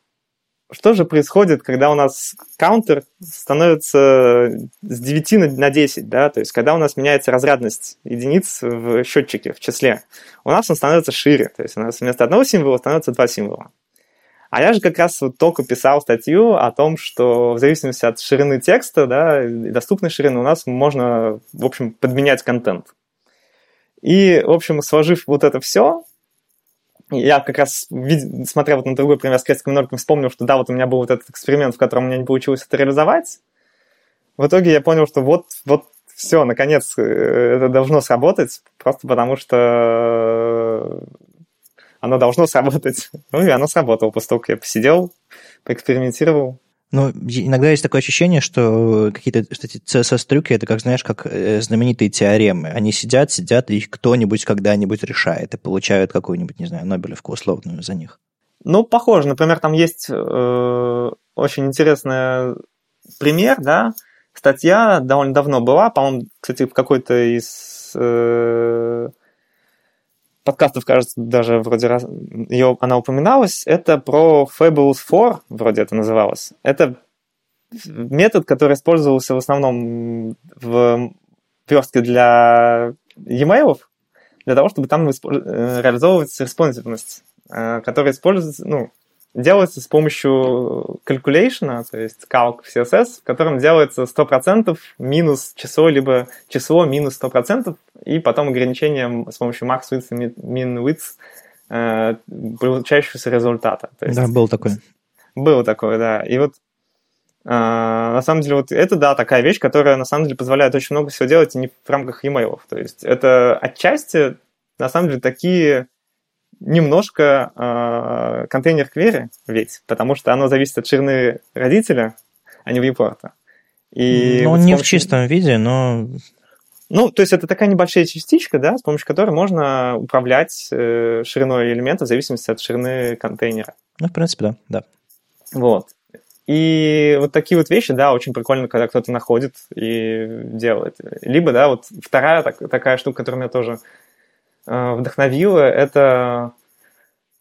что же происходит, когда у нас каунтер становится с 9 на 10, да, то есть когда у нас меняется разрядность единиц в счетчике, в числе, у нас он становится шире, то есть у нас вместо одного символа становится два символа. А я же как раз вот только писал статью о том, что в зависимости от ширины текста, да, и доступной ширины у нас можно, в общем, подменять контент. И, в общем, сложив вот это все, я как раз, смотря вот на другой пример с крестиком ноликом, вспомнил, что да, вот у меня был вот этот эксперимент, в котором у меня не получилось это реализовать. В итоге я понял, что вот, вот все, наконец, э, это должно сработать, просто потому что оно должно сработать. Ну и оно сработало после того, как я посидел, поэкспериментировал. Ну, иногда есть такое ощущение, что какие-то кстати, CSS-трюки, это как, знаешь, как э, знаменитые теоремы. Они сидят, сидят, и их кто-нибудь когда-нибудь решает, и получают какую-нибудь, не знаю, Нобелевку условную за них. Ну, похоже. Например, там есть э, очень интересный пример, да, статья довольно давно была, по-моему, кстати, в какой-то из э, подкастов, кажется, даже вроде раз, ее, она упоминалась, это про Fabulous 4, вроде это называлось. Это метод, который использовался в основном в верстке для e-mail, для того, чтобы там э, реализовывать респонсивность, э, которая используется, ну, делается с помощью calculation, то есть calc в CSS, в котором делается 100% минус число, либо число минус 100%, и потом ограничение с помощью max width и min width э, получающегося результата. То есть, да, был такой. Было такое, да. И вот э, на самом деле вот это, да, такая вещь, которая на самом деле позволяет очень много всего делать и не в рамках e-mail. То есть это отчасти, на самом деле, такие немножко э, контейнер квери, ведь, потому что оно зависит от ширины родителя, а не вьюпорта. И ну, вот не помощью... в чистом виде, но... Ну, то есть это такая небольшая частичка, да, с помощью которой можно управлять э, шириной элемента в зависимости от ширины контейнера. Ну, в принципе, да, да. Вот. И вот такие вот вещи, да, очень прикольно, когда кто-то находит и делает. Либо, да, вот вторая так, такая штука, которая меня тоже вдохновило, это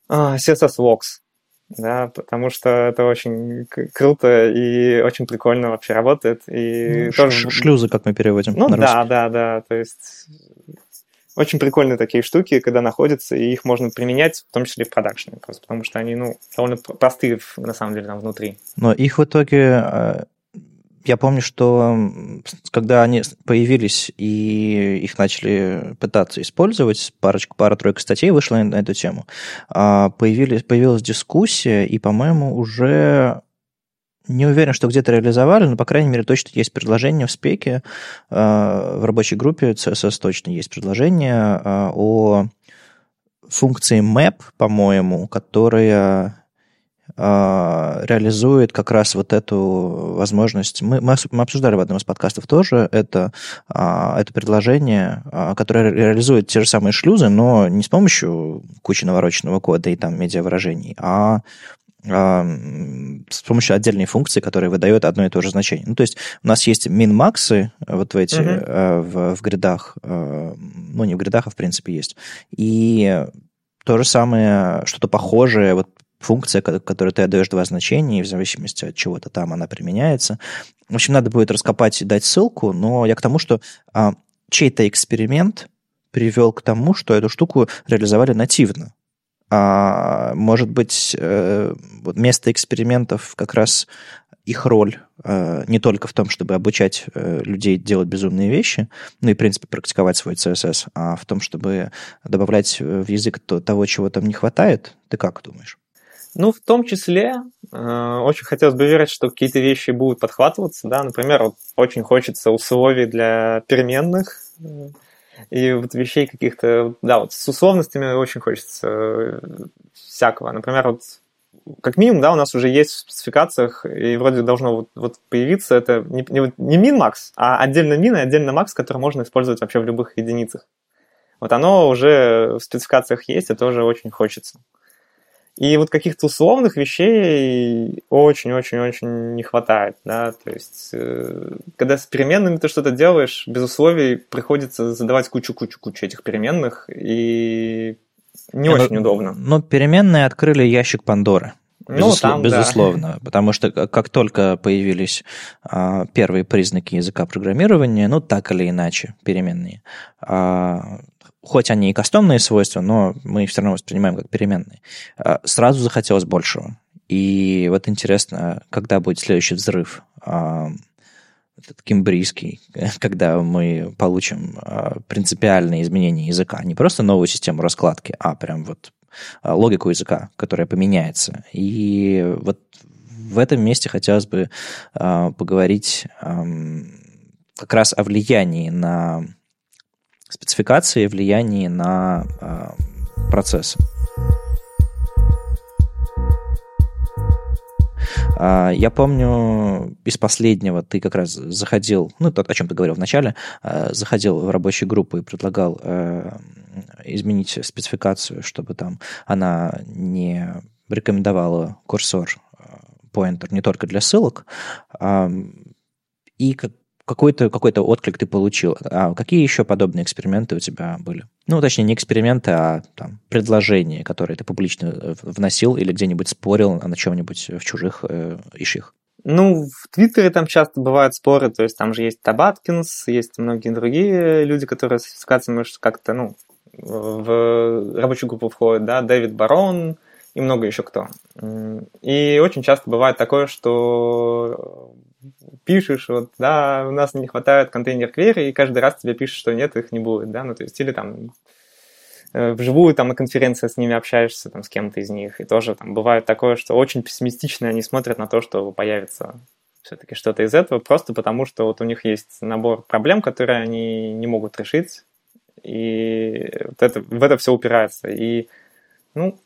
а, CSS Logs. Да, потому что это очень круто и очень прикольно вообще работает. И ну, тоже... Шлюзы, как мы переводим. Ну да, да, да. То есть очень прикольные такие штуки, когда находятся, и их можно применять, в том числе и в продакшене, просто потому что они, ну, довольно простые, на самом деле, там внутри. Но их в итоге э, я помню, что когда они появились и их начали пытаться использовать, парочку, пара-тройка статей вышла на, эту тему, а, появились, появилась дискуссия, и, по-моему, уже не уверен, что где-то реализовали, но, по крайней мере, точно есть предложение в спеке, а, в рабочей группе CSS точно есть предложение а, о функции map, по-моему, которая реализует как раз вот эту возможность. Мы, мы, мы обсуждали в одном из подкастов тоже это, а, это предложение, а, которое реализует те же самые шлюзы, но не с помощью кучи навороченного кода и там медиавыражений, а с помощью отдельной функции, которая выдает одно и то же значение. Ну, то есть у нас есть min-максы вот в эти, uh-huh. в, в гридах, ну, не в гридах, а в принципе есть. И то же самое, что-то похожее, вот функция, которой ты отдаешь два значения, и в зависимости от чего-то там она применяется. В общем, надо будет раскопать и дать ссылку, но я к тому, что а, чей-то эксперимент привел к тому, что эту штуку реализовали нативно. А, может быть, э, вот место экспериментов как раз их роль э, не только в том, чтобы обучать э, людей делать безумные вещи, ну и, в принципе, практиковать свой CSS, а в том, чтобы добавлять в язык то, того, чего там не хватает. Ты как думаешь? Ну, в том числе, э, очень хотелось бы верить, что какие-то вещи будут подхватываться, да, например, вот очень хочется условий для переменных, э, и вот вещей каких-то, да, вот с условностями очень хочется э, всякого. Например, вот как минимум, да, у нас уже есть в спецификациях, и вроде должно вот, вот появиться, это не, не, не min-max, а отдельно min и отдельно max, который можно использовать вообще в любых единицах. Вот оно уже в спецификациях есть, и тоже очень хочется. И вот каких-то условных вещей очень-очень-очень не хватает, да, то есть э, когда с переменными ты что-то делаешь, без условий приходится задавать кучу-кучу-кучу этих переменных, и не очень но, удобно. Но переменные открыли ящик Пандоры. Ну, Безуслов, там, безусловно, да. потому что как только появились а, первые признаки языка программирования, ну так или иначе переменные, а, хоть они и кастомные свойства, но мы их все равно воспринимаем как переменные, а, сразу захотелось большего. И вот интересно, когда будет следующий взрыв, а, этот кембрийский, *laughs* когда мы получим а, принципиальные изменения языка, не просто новую систему раскладки, а прям вот логику языка, которая поменяется. И вот в этом месте хотелось бы поговорить как раз о влиянии на спецификации, влиянии на процессы. А, я помню, из последнего ты как раз заходил, ну, о чем ты говорил вначале, а, заходил в рабочую группу и предлагал э, изменить спецификацию, чтобы там она не рекомендовала курсор э, поинтер не только для ссылок, и как какой-то какой отклик ты получил. А какие еще подобные эксперименты у тебя были? Ну, точнее, не эксперименты, а там, предложения, которые ты публично э, вносил или где-нибудь спорил на чем-нибудь в чужих э, иших. Ну, в Твиттере там часто бывают споры, то есть там же есть Табаткинс, есть многие другие люди, которые с может, как-то, ну, в рабочую группу входят, да, Дэвид Барон и много еще кто. И очень часто бывает такое, что пишешь, вот, да, у нас не хватает контейнер квери, и каждый раз тебе пишут, что нет, их не будет, да, ну, то есть, или там э, вживую там на конференции с ними общаешься, там, с кем-то из них, и тоже там бывает такое, что очень пессимистично они смотрят на то, что появится все-таки что-то из этого, просто потому что вот у них есть набор проблем, которые они не могут решить, и вот это, в это все упирается. И, ну,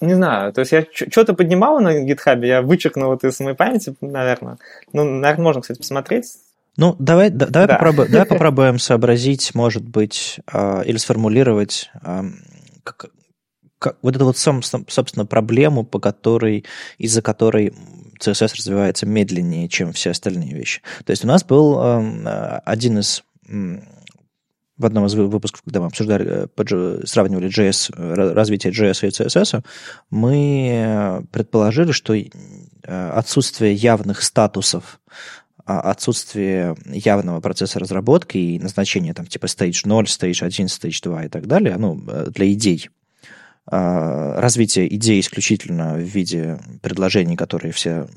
не знаю, то есть я что-то поднимал на гитхабе, я вычеркнул это из моей памяти, наверное. Ну, наверное, можно, кстати, посмотреть. Ну, давай, да, давай, да. Попробуем, давай попробуем сообразить, может быть, э, или сформулировать э, как, как, вот эту вот, сам, собственно, проблему, по которой, из-за которой CSS развивается медленнее, чем все остальные вещи. То есть у нас был э, один из в одном из выпусков, когда мы обсуждали, э, сравнивали JS, э, развитие JS и CSS, мы предположили, что э, отсутствие явных статусов, а отсутствие явного процесса разработки и назначения там типа stage 0, stage 1, stage 2 и так далее, ну, для идей, развитие идей исключительно в виде предложений, которые все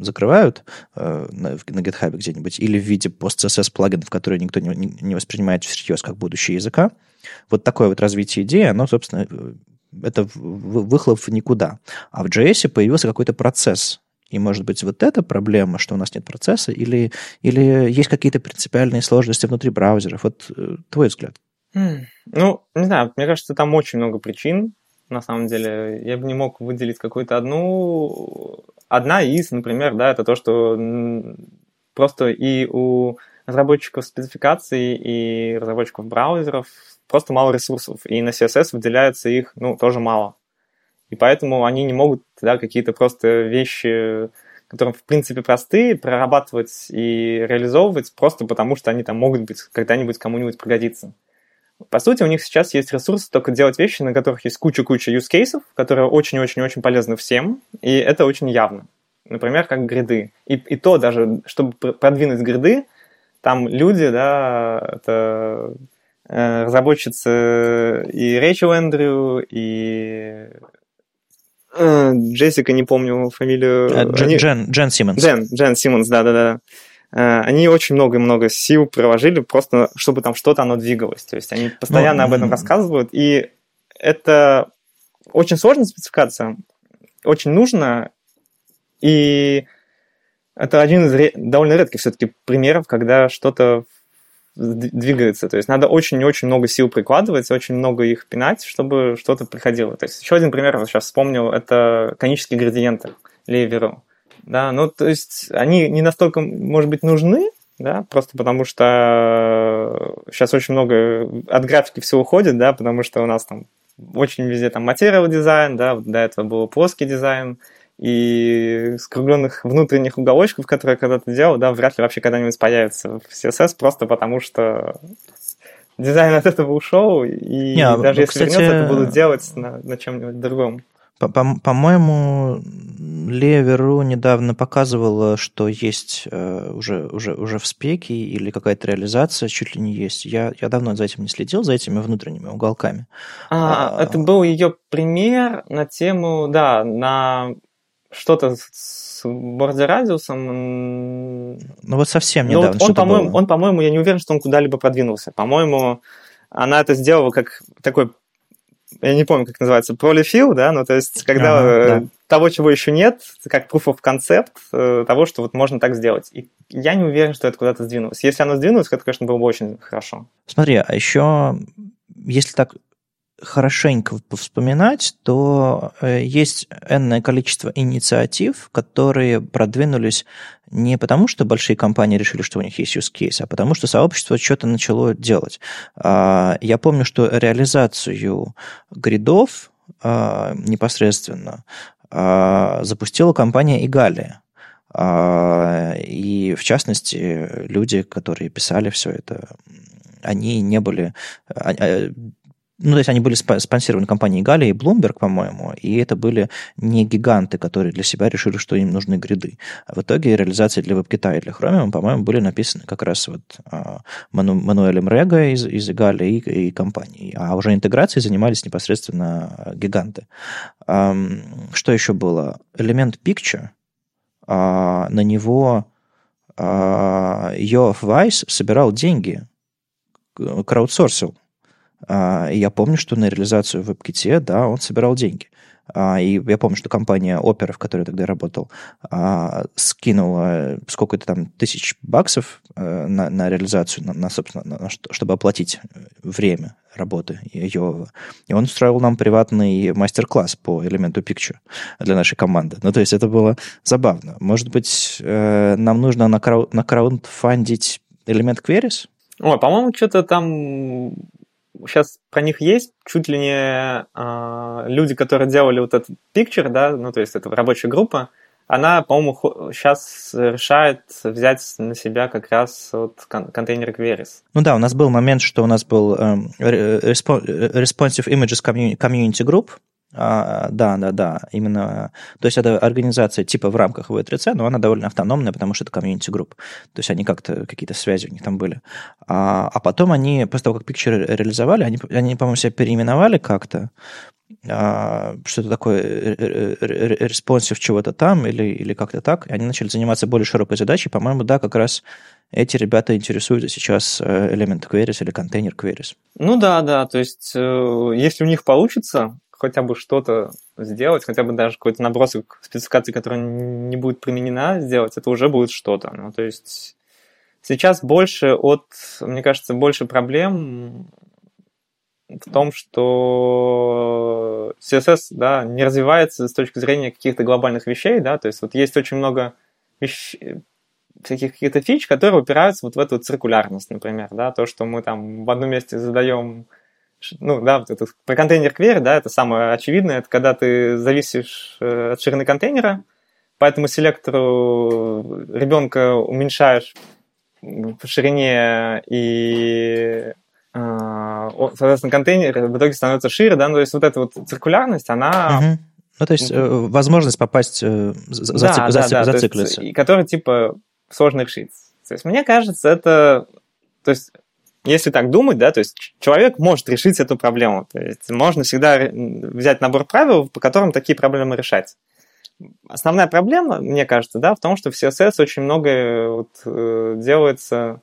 закрывают э, на, GitHub где-нибудь, или в виде post-CSS плагинов, которые никто не, не воспринимает всерьез как будущее языка. Вот такое вот развитие идеи, оно, собственно, э, это выхлоп в никуда. А в JS появился какой-то процесс, и, может быть, вот эта проблема, что у нас нет процесса, или, или есть какие-то принципиальные сложности внутри браузеров? Вот э, твой взгляд. Ну, не знаю, мне кажется, там очень много причин на самом деле. Я бы не мог выделить какую-то одну. Одна из, например, да, это то, что просто и у разработчиков спецификаций, и разработчиков браузеров просто мало ресурсов, и на CSS выделяется их, ну, тоже мало. И поэтому они не могут, да, какие-то просто вещи, которые, в принципе, простые, прорабатывать и реализовывать просто потому, что они там могут быть когда-нибудь кому-нибудь пригодиться. По сути, у них сейчас есть ресурсы только делать вещи, на которых есть куча-куча use cases, которые очень-очень-очень полезны всем, и это очень явно. Например, как гриды. И, и то даже, чтобы продвинуть гриды, там люди, да, это э, разработчицы и Рэйчел Эндрю, и э, Джессика, не помню фамилию. Э, Джен, Они... Джен, Джен Симмонс. Джен, Джен Симмонс, да-да-да. Э, они очень много-много сил приложили просто, чтобы там что-то оно двигалось. То есть они постоянно ну, об этом рассказывают, и это очень сложная спецификация, очень нужно, и это один из ре- довольно редких все-таки примеров, когда что-то двигается. То есть надо очень-очень много сил прикладывать, очень много их пинать, чтобы что-то приходило. То есть еще один пример, я сейчас вспомнил, это конические градиенты Леверу да, ну, то есть они не настолько, может быть, нужны, да, просто потому что сейчас очень много от графики все уходит, да, потому что у нас там очень везде там материал дизайн, да, до этого был плоский дизайн, и скругленных внутренних уголочков, которые когда-то делал, да, вряд ли вообще когда-нибудь появится в CSS, просто потому что дизайн от этого ушел, и Не, даже ну, если кстати... вернется, это будут делать на, на чем-нибудь другом. По-моему, Леверу недавно показывала, что есть э, уже, уже, уже в спеке или какая-то реализация чуть ли не есть. Я, я давно за этим не следил, за этими внутренними уголками. А, а, это был ее пример на тему, да, на что-то с бордер радиусом. Ну вот совсем ну, недавно. Ну, он, по-моему, он, по-моему, я не уверен, что он куда-либо продвинулся. По-моему, она это сделала как такой я не помню, как называется, prolifil, да, ну, то есть, когда ага, э, да. того, чего еще нет, как proof of concept э, того, что вот можно так сделать. И я не уверен, что это куда-то сдвинулось. Если оно сдвинулось, это, конечно, было бы очень хорошо. Смотри, а еще, если так хорошенько вспоминать, то э, есть энное количество инициатив, которые продвинулись не потому, что большие компании решили, что у них есть use case, а потому что сообщество что-то начало делать. А, я помню, что реализацию гридов а, непосредственно а, запустила компания Игалия. И, в частности, люди, которые писали все это, они не были ну, то есть они были спонсированы компанией Галя и Bloomberg, по-моему, и это были не гиганты, которые для себя решили, что им нужны гриды. А в итоге реализации для WebKit и для Chromium, по-моему, были написаны как раз вот а, Ману, Мануэлем Рега из, из Галя и, и компании. А уже интеграцией занимались непосредственно гиганты. Что еще было? Элемент Picture, а, на него а, Йоаф Вайс собирал деньги, краудсорсил и я помню, что на реализацию в WebKit, да, он собирал деньги. А, и я помню, что компания Opera, в которой я тогда работал, а, скинула сколько-то там тысяч баксов э, на, на реализацию, на, на собственно, на, чтобы оплатить время работы ее. И он устроил нам приватный мастер-класс по элементу Picture для нашей команды. Ну, то есть это было забавно. Может быть, э, нам нужно на, крау- на краундфандить элемент Queries? Ой, по-моему, что-то там сейчас про них есть чуть ли не э, люди, которые делали вот этот picture, да, ну, то есть это рабочая группа, она, по-моему, сейчас решает взять на себя как раз вот контейнер Queries. Ну да, у нас был момент, что у нас был эм, Responsive Images Community Group, а, да, да, да, именно. То есть это организация типа в рамках W3C, но она довольно автономная, потому что это community group. То есть они как-то, какие-то связи у них там были. А, а потом они, после того, как Picture реализовали, они, они по-моему, себя переименовали как-то, а, что-то такое responsive чего-то там или, или как-то так. И они начали заниматься более широкой задачей. По-моему, да, как раз эти ребята интересуются сейчас element queries или container queries. Ну да, да, то есть э, если у них получится, хотя бы что-то сделать, хотя бы даже какой-то набросок спецификации, которая не будет применена, сделать, это уже будет что-то. Ну, то есть сейчас больше от, мне кажется, больше проблем в том, что CSS да, не развивается с точки зрения каких-то глобальных вещей, да, то есть вот есть очень много вещ... всяких каких-то фич, которые упираются вот в эту циркулярность, например, да, то, что мы там в одном месте задаем ну, да, вот это, про контейнер query, да, это самое очевидное, это когда ты зависишь э, от ширины контейнера, поэтому селектору ребенка уменьшаешь по ширине и э, соответственно, контейнер в итоге становится шире, да, ну, то есть вот эта вот циркулярность, она... Угу. Ну, то есть э, возможность попасть, э, за, да, за, да, зациклиться. Да, есть, который, типа, сложно решить. То есть, мне кажется, это... То есть, если так думать, да, то есть человек может решить эту проблему. То есть можно всегда взять набор правил, по которым такие проблемы решать. Основная проблема, мне кажется, да, в том, что в CSS очень многое вот, э, делается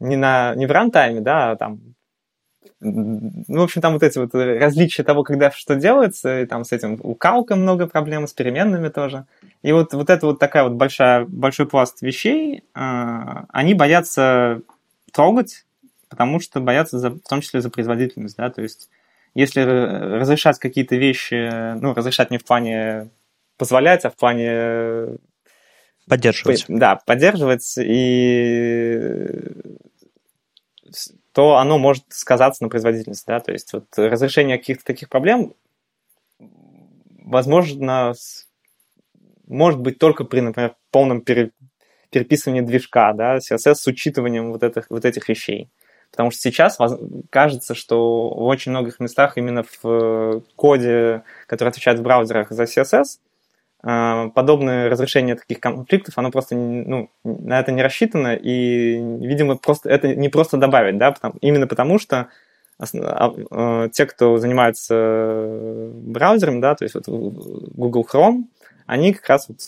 не, на, не в рантайме, да, а там ну, в общем, там вот эти вот различия того, когда что делается, и там с этим у калка много проблем, с переменными тоже. И вот, вот это вот такая вот большая, большой пласт вещей, э, они боятся трогать, потому что боятся за, в том числе за производительность, да, то есть если разрешать какие-то вещи, ну, разрешать не в плане позволять, а в плане... Поддерживать. Да, поддерживать, и то оно может сказаться на производительности, да, то есть вот разрешение каких-то таких проблем возможно может быть только при, например, полном пере, переписывании движка, да, CSS с учитыванием вот этих, вот этих вещей. Потому что сейчас кажется, что в очень многих местах именно в э, коде, который отвечает в браузерах за CSS, э, подобное разрешение таких конфликтов, оно просто ну, на это не рассчитано, и, видимо, просто это не просто добавить, да, потому, именно потому что а, э, те, кто занимается браузером, да, то есть вот Google Chrome, они как раз вот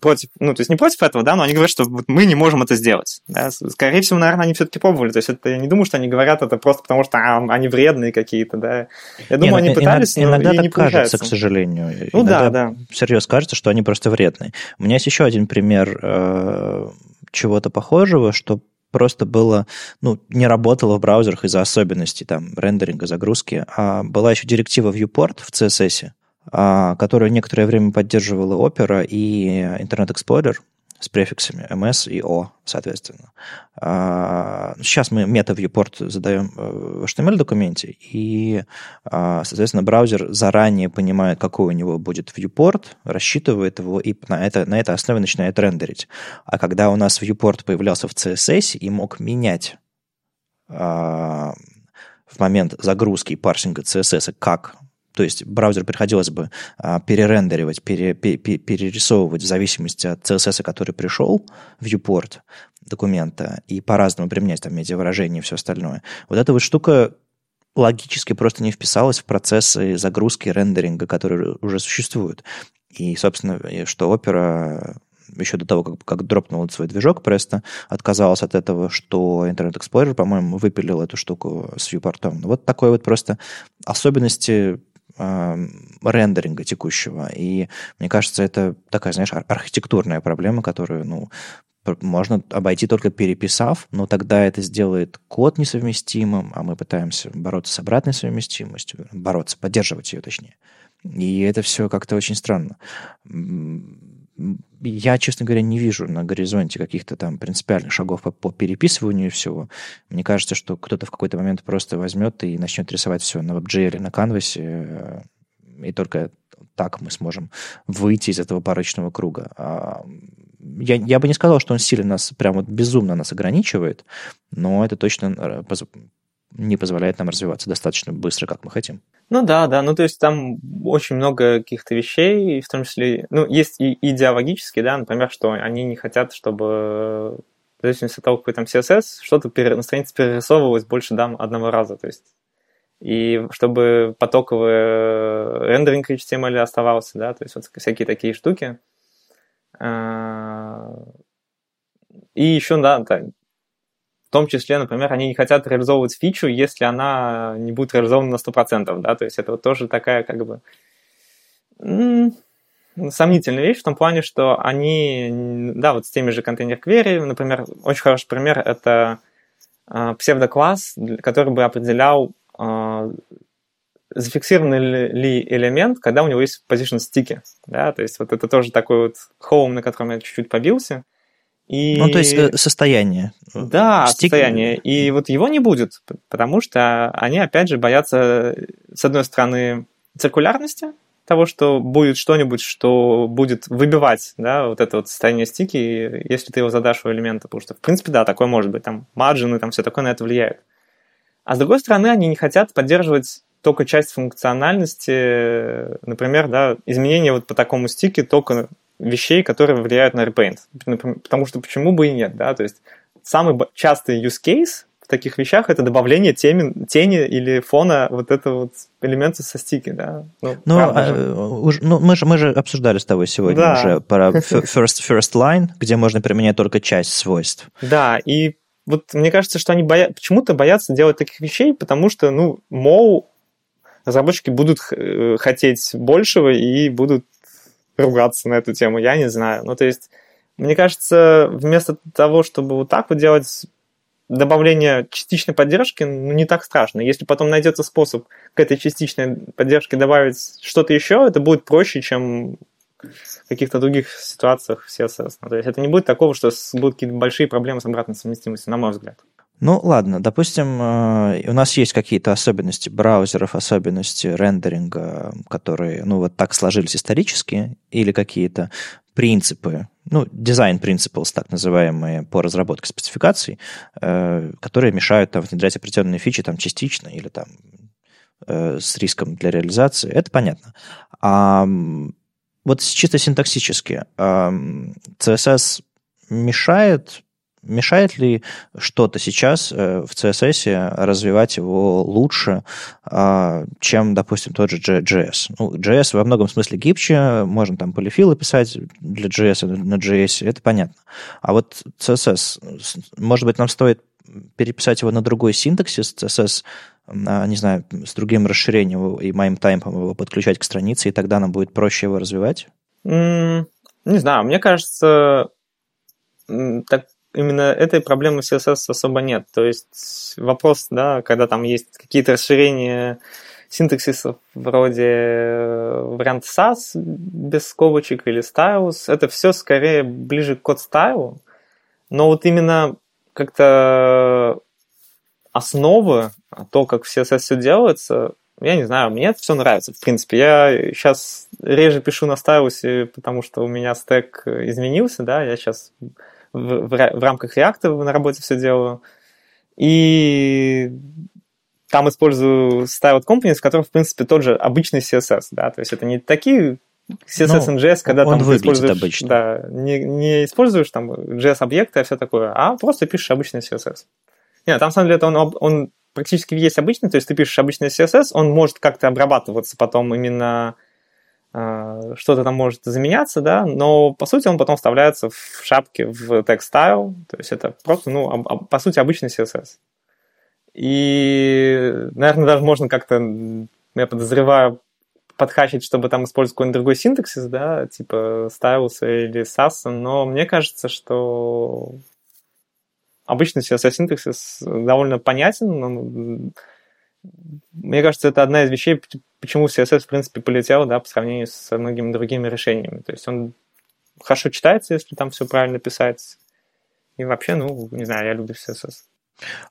против, ну, то есть не против этого, да, но они говорят, что вот мы не можем это сделать. Да? Скорее всего, наверное, они все-таки пробовали. То есть это, я не думаю, что они говорят это просто потому, что а, они вредные какие-то, да. Я думаю, не, они пытались, иногда, но иногда и так не кажется, к сожалению. Ну иногда да, да. Всерьез кажется, что они просто вредные. У меня есть еще один пример э, чего-то похожего, что просто было, ну, не работало в браузерах из-за особенностей там рендеринга, загрузки. А была еще директива viewport в CSS, которую некоторое время поддерживала Opera и Internet Explorer с префиксами MS и O, соответственно. А, сейчас мы мета-viewport задаем э, в HTML-документе, и, а, соответственно, браузер заранее понимает, какой у него будет viewport, рассчитывает его и на, это, на этой основе начинает рендерить. А когда у нас viewport появлялся в CSS и мог менять а, в момент загрузки и парсинга CSS, как то есть браузер приходилось бы а, перерендеривать, пере, пере, перерисовывать в зависимости от CSS, который пришел в viewport документа, и по-разному применять там медиавыражение и все остальное. Вот эта вот штука логически просто не вписалась в процессы загрузки рендеринга, которые уже существуют. И, собственно, что Opera еще до того, как, как дропнул свой движок, просто отказалась от этого, что Internet Explorer, по-моему, выпилил эту штуку с viewport. Вот такой вот просто особенности рендеринга текущего. И мне кажется, это такая, знаешь, архитектурная проблема, которую, ну, можно обойти только переписав, но тогда это сделает код несовместимым, а мы пытаемся бороться с обратной совместимостью, бороться, поддерживать ее точнее. И это все как-то очень странно. Я, честно говоря, не вижу на горизонте каких-то там принципиальных шагов по, по переписыванию всего. Мне кажется, что кто-то в какой-то момент просто возьмет и начнет рисовать все на WebGL, на канвасе, и только так мы сможем выйти из этого порочного круга. А, я, я бы не сказал, что он сильно нас, прям вот безумно нас ограничивает, но это точно не позволяет нам развиваться достаточно быстро, как мы хотим. Ну да, да, ну то есть там очень много каких-то вещей, в том числе, ну есть и идеологические, да, например, что они не хотят, чтобы в зависимости от того, какой там CSS, что-то на странице перерисовывалось больше дам одного раза, то есть и чтобы потоковый рендеринг HTML оставался, да, то есть вот всякие такие штуки. А, и еще, да, том числе, например, они не хотят реализовывать фичу, если она не будет реализована на 100%, да, то есть это вот тоже такая как бы сомнительная вещь в том плане, что они, да, вот с теми же контейнер-квери, например, очень хороший пример — это э, псевдокласс, который бы определял, э, зафиксированный ли элемент, когда у него есть position стики, да, то есть вот это тоже такой вот home, на котором я чуть-чуть побился, и... Ну, то есть э, состояние. Да, Стик... состояние. И вот его не будет, потому что они, опять же, боятся, с одной стороны, циркулярности, того, что будет что-нибудь, что будет выбивать, да, вот это вот состояние стики, если ты его задашь у элемента, потому что, в принципе, да, такое может быть, там, марджины, там, все такое на это влияет. А с другой стороны, они не хотят поддерживать только часть функциональности, например, да, изменения вот по такому стике только вещей, которые влияют на Repaint. Потому что почему бы и нет, да, то есть самый частый use case в таких вещах это добавление теми, тени или фона вот этого вот элемента со стики, да. Ну, ну, а, уж, ну мы, же, мы же обсуждали с тобой сегодня да. уже про *laughs* first, first line, где можно применять только часть свойств. Да, и вот мне кажется, что они боя... почему-то боятся делать таких вещей, потому что, ну, мол, разработчики будут э, хотеть большего и будут ругаться на эту тему, я не знаю. Ну, то есть, мне кажется, вместо того, чтобы вот так вот делать добавление частичной поддержки, ну, не так страшно. Если потом найдется способ к этой частичной поддержке добавить что-то еще, это будет проще, чем в каких-то других ситуациях в CSS. Ну, то есть это не будет такого, что будут какие-то большие проблемы с обратной совместимостью, на мой взгляд. Ну, ладно, допустим, э, у нас есть какие-то особенности браузеров, особенности рендеринга, которые, ну, вот так сложились исторически, или какие-то принципы, ну, дизайн principles, так называемые, по разработке спецификаций, э, которые мешают там внедрять определенные фичи там частично или там э, с риском для реализации, это понятно. А вот чисто синтаксически CSS мешает Мешает ли что-то сейчас э, в CSS развивать его лучше, а, чем, допустим, тот же JS? Ну, JS во многом смысле гибче, можно там полифилы писать для JS на JS, это понятно. А вот CSS, может быть, нам стоит переписать его на другой синтаксис, CSS, не знаю, с другим расширением и моим таймпом его подключать к странице, и тогда нам будет проще его развивать? Mm, не знаю, мне кажется, так, именно этой проблемы в CSS особо нет. То есть вопрос, да, когда там есть какие-то расширения синтаксисов вроде э, вариант SAS без скобочек или Styles, это все скорее ближе к код стайлу. Но вот именно как-то основы, то, как в CSS все делается, я не знаю, мне это все нравится, в принципе. Я сейчас реже пишу на стайлусе, потому что у меня стек изменился, да, я сейчас в, в, в рамках React на работе все делаю. И там использую Styled Components, который, в принципе, тот же обычный CSS, да, то есть это не такие CSS and JS, когда он там ты используешь, обычно. да, не, не используешь там JS-объекты, а все такое, а просто пишешь обычный CSS. Нет, там, на самом деле, он, он практически есть обычный, то есть ты пишешь обычный CSS, он может как-то обрабатываться потом именно что-то там может заменяться, да, но по сути он потом вставляется в шапке в style, то есть это просто, ну, по сути обычный CSS. И, наверное, даже можно как-то, я подозреваю, подхачить, чтобы там использовать какой-нибудь другой синтаксис, да, типа Stylus или SAS, но мне кажется, что обычный CSS-синтаксис довольно понятен. Мне кажется, это одна из вещей, почему CSS, в принципе, полетел, да, по сравнению со многими другими решениями. То есть он хорошо читается, если там все правильно писать. И вообще, ну, не знаю, я люблю CSS.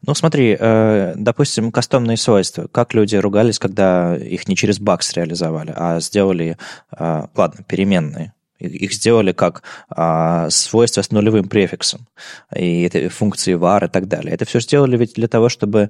Ну, смотри, э, допустим, кастомные свойства. Как люди ругались, когда их не через бакс реализовали, а сделали, э, ладно, переменные. Их сделали как а, свойства с нулевым префиксом, и это функции var и так далее. Это все сделали ведь для того, чтобы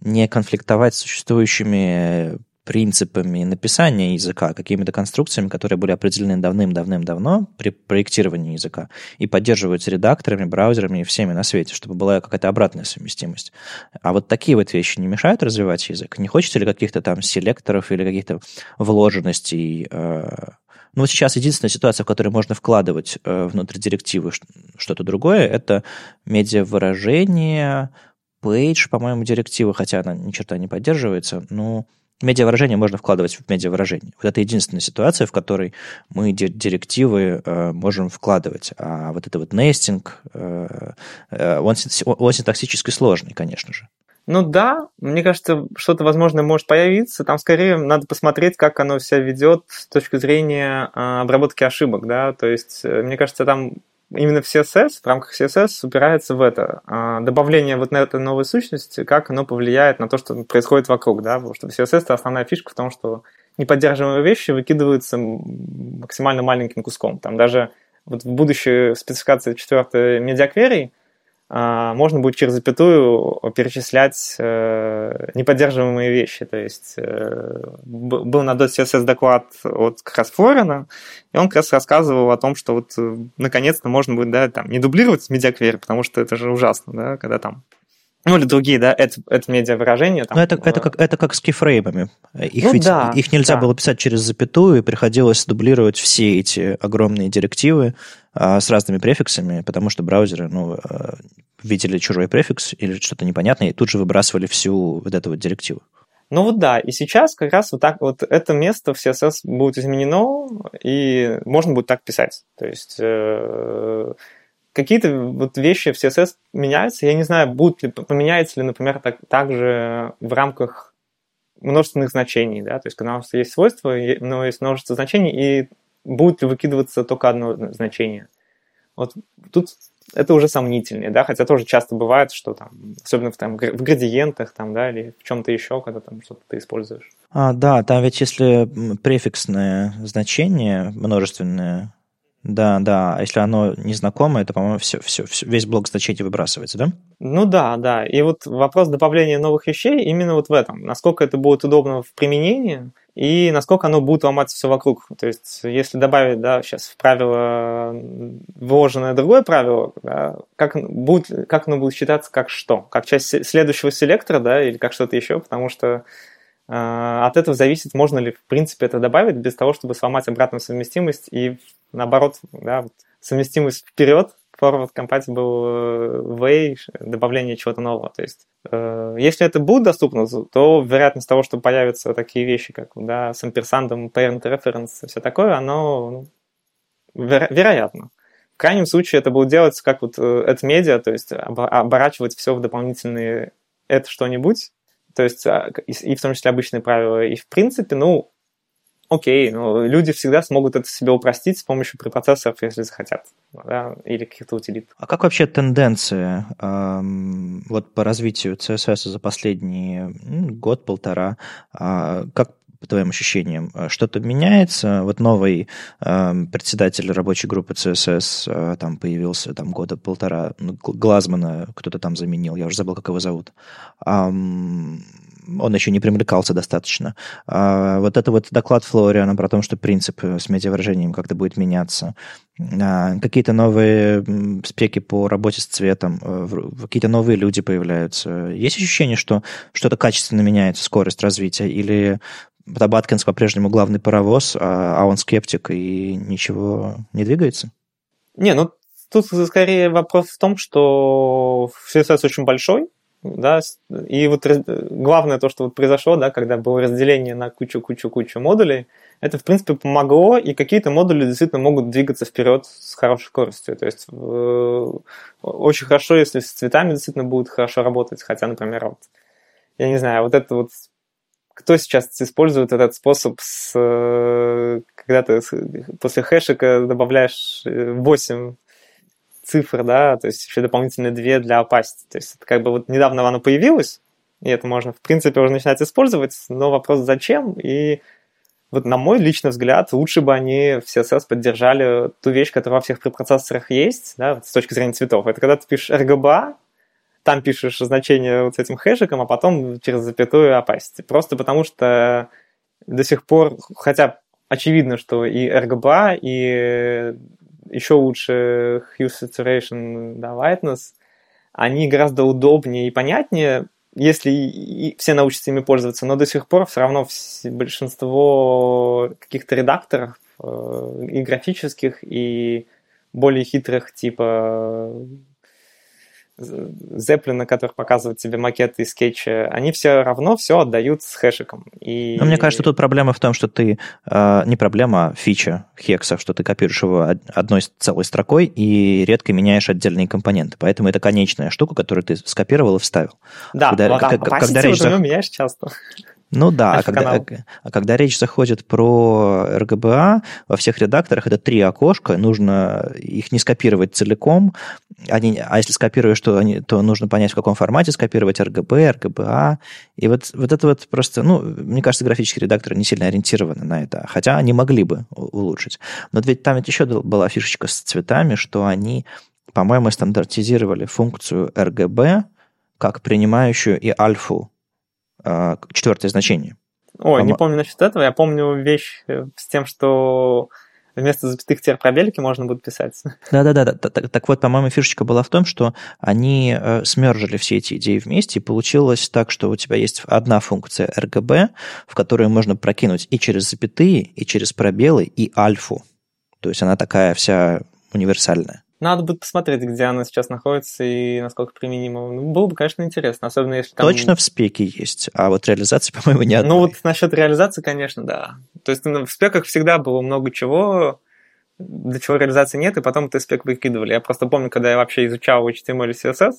не конфликтовать с существующими принципами написания языка, какими-то конструкциями, которые были определены давным-давным-давно при проектировании языка и поддерживаются редакторами, браузерами и всеми на свете, чтобы была какая-то обратная совместимость. А вот такие вот вещи не мешают развивать язык? Не хочется ли каких-то там селекторов или каких-то вложенностей э, ну, вот сейчас единственная ситуация, в которой можно вкладывать э, внутрь директивы что-то другое, это медиавыражение, page, по-моему, директива, хотя она ни черта не поддерживается, но медиавыражение можно вкладывать в медиавыражение. Вот это единственная ситуация, в которой мы директивы э, можем вкладывать. А вот это вот нестинг, э, э, он, он синтаксически сложный, конечно же. Ну да, мне кажется, что-то, возможно, может появиться. Там скорее надо посмотреть, как оно себя ведет с точки зрения э, обработки ошибок, да. То есть, э, мне кажется, там именно в CSS, в рамках CSS упирается в это. Э, добавление вот на эту новую сущность, как оно повлияет на то, что происходит вокруг, да. Потому что в CSS это основная фишка в том, что неподдерживаемые вещи выкидываются максимально маленьким куском. Там даже вот в будущей спецификации 4 медиакверий а, можно будет через запятую перечислять э, неподдерживаемые вещи. То есть э, был на .css доклад от как раз Флорина, и он как раз рассказывал о том, что вот э, наконец-то можно будет да, там, не дублировать медиаквери, потому что это же ужасно, да, когда там ну, или другие, да, это, это медиа-выражения. Ну, это, это, как, это как с кифреймами. Их, ну, ведь, да, их нельзя да. было писать через запятую, и приходилось дублировать все эти огромные директивы а, с разными префиксами, потому что браузеры ну, а, видели чужой префикс или что-то непонятное, и тут же выбрасывали всю вот эту вот директиву. Ну вот да, и сейчас как раз вот так вот это место в CSS будет изменено, и можно будет так писать. То есть э, какие-то вот вещи в CSS меняются. Я не знаю, будут ли, поменяется ли, например, так, также в рамках множественных значений, да, то есть когда у нас есть свойства, но есть множество значений, и будет ли выкидываться только одно значение. Вот тут это уже сомнительнее, да, хотя тоже часто бывает, что там, особенно в, там, в градиентах там, да, или в чем-то еще, когда там что-то ты используешь. А, да, там ведь если префиксное значение множественное, да, да. А если оно незнакомое, то, по-моему, все, все, все, весь блок значений выбрасывается, да? Ну да, да. И вот вопрос добавления новых вещей именно вот в этом. Насколько это будет удобно в применении, и насколько оно будет ломать все вокруг. То есть, если добавить, да, сейчас в правило вложенное другое правило, да, как, будет, как оно будет считаться как что? Как часть следующего селектора, да, или как что-то еще, потому что от этого зависит, можно ли, в принципе, это добавить без того, чтобы сломать обратную совместимость и, наоборот, да, совместимость вперед forward compatible way добавление чего-то нового. То есть, э, если это будет доступно, то вероятность того, что появятся такие вещи, как да, с амперсандом, parent reference, все такое, оно ну, веро- вероятно. В крайнем случае это будет делаться как вот это медиа, то есть оборачивать все в дополнительные это что-нибудь, то есть а, и в том числе обычные правила. И в принципе, ну, окей, но люди всегда смогут это себе упростить с помощью препроцессоров, если захотят, да, или каких-то утилит. А как вообще тенденции эм, вот по развитию CSS за последний год-полтора? Э, как по твоим ощущениям, что-то меняется? Вот новый э, председатель рабочей группы CSS э, там появился там года полтора, ну, Глазмана кто-то там заменил, я уже забыл, как его зовут. Эм, он еще не примлекался достаточно. А вот это вот доклад Флориана про то, что принцип с медиавыражением как-то будет меняться. А, какие-то новые спеки по работе с цветом, э, какие-то новые люди появляются. Есть ощущение, что что-то качественно меняется, скорость развития, или Табаткинс по-прежнему главный паровоз, а, а он скептик и ничего не двигается? Не, ну тут скорее вопрос в том, что CSS очень большой, да, и вот главное то, что вот произошло, да, когда было разделение на кучу-кучу-кучу модулей, это, в принципе, помогло, и какие-то модули действительно могут двигаться вперед с хорошей скоростью. То есть э, очень хорошо, если с цветами действительно будет хорошо работать, хотя, например, вот, я не знаю, вот это вот кто сейчас использует этот способ, с, э, когда ты после хэшика добавляешь 8 цифр, да, то есть еще дополнительные две для opacity. То есть это как бы вот недавно оно появилось, и это можно, в принципе, уже начинать использовать, но вопрос зачем, и вот на мой личный взгляд, лучше бы они в CSS поддержали ту вещь, которая во всех препроцессорах есть, да, с точки зрения цветов. Это когда ты пишешь RGBA, там пишешь значение вот с этим хэшиком, а потом через запятую opacity. Просто потому что до сих пор, хотя очевидно, что и RGBA, и еще лучше Hue Saturation, да, Lightness, они гораздо удобнее и понятнее, если и все научатся ими пользоваться, но до сих пор все равно большинство каких-то редакторов э, и графических, и более хитрых, типа Зеплина, который показывает тебе макеты и скетчи, они все равно все отдают с хэшиком. И... Но мне кажется, тут проблема в том, что ты... Э, не проблема, а фича хекса, что ты копируешь его одной целой строкой и редко меняешь отдельные компоненты. Поэтому это конечная штука, которую ты скопировал и вставил. Да, когда, ну, как, а когда речь... меняешь часто. Ну да, а когда, а когда речь заходит про RGBA, во всех редакторах это три окошка, нужно их не скопировать целиком, они, а если скопируешь, то, они, то нужно понять, в каком формате скопировать RGB, RGBA, и вот, вот это вот просто, ну, мне кажется, графические редакторы не сильно ориентированы на это, хотя они могли бы улучшить. Но ведь там ведь еще была фишечка с цветами, что они, по-моему, стандартизировали функцию RGB как принимающую и альфу четвертое значение. Ой, не помню насчет этого. Я помню вещь э, с тем, что вместо запятых теперь пробелики можно будет писать. *laughs* Да-да-да. Так, так вот, по-моему, фишечка была в том, что они э, смержили все эти идеи вместе, и получилось так, что у тебя есть одна функция RGB, в которую можно прокинуть и через запятые, и через пробелы, и альфу. То есть она такая вся универсальная. Надо будет посмотреть, где она сейчас находится и насколько применима. Ну, было бы, конечно, интересно, особенно если там... Точно в спеке есть, а вот реализации, *laughs* по-моему, нет. Ну вот насчет реализации, конечно, да. То есть ну, в спеках всегда было много чего, для чего реализации нет, и потом ты спек выкидывали. Я просто помню, когда я вообще изучал HTML и CSS,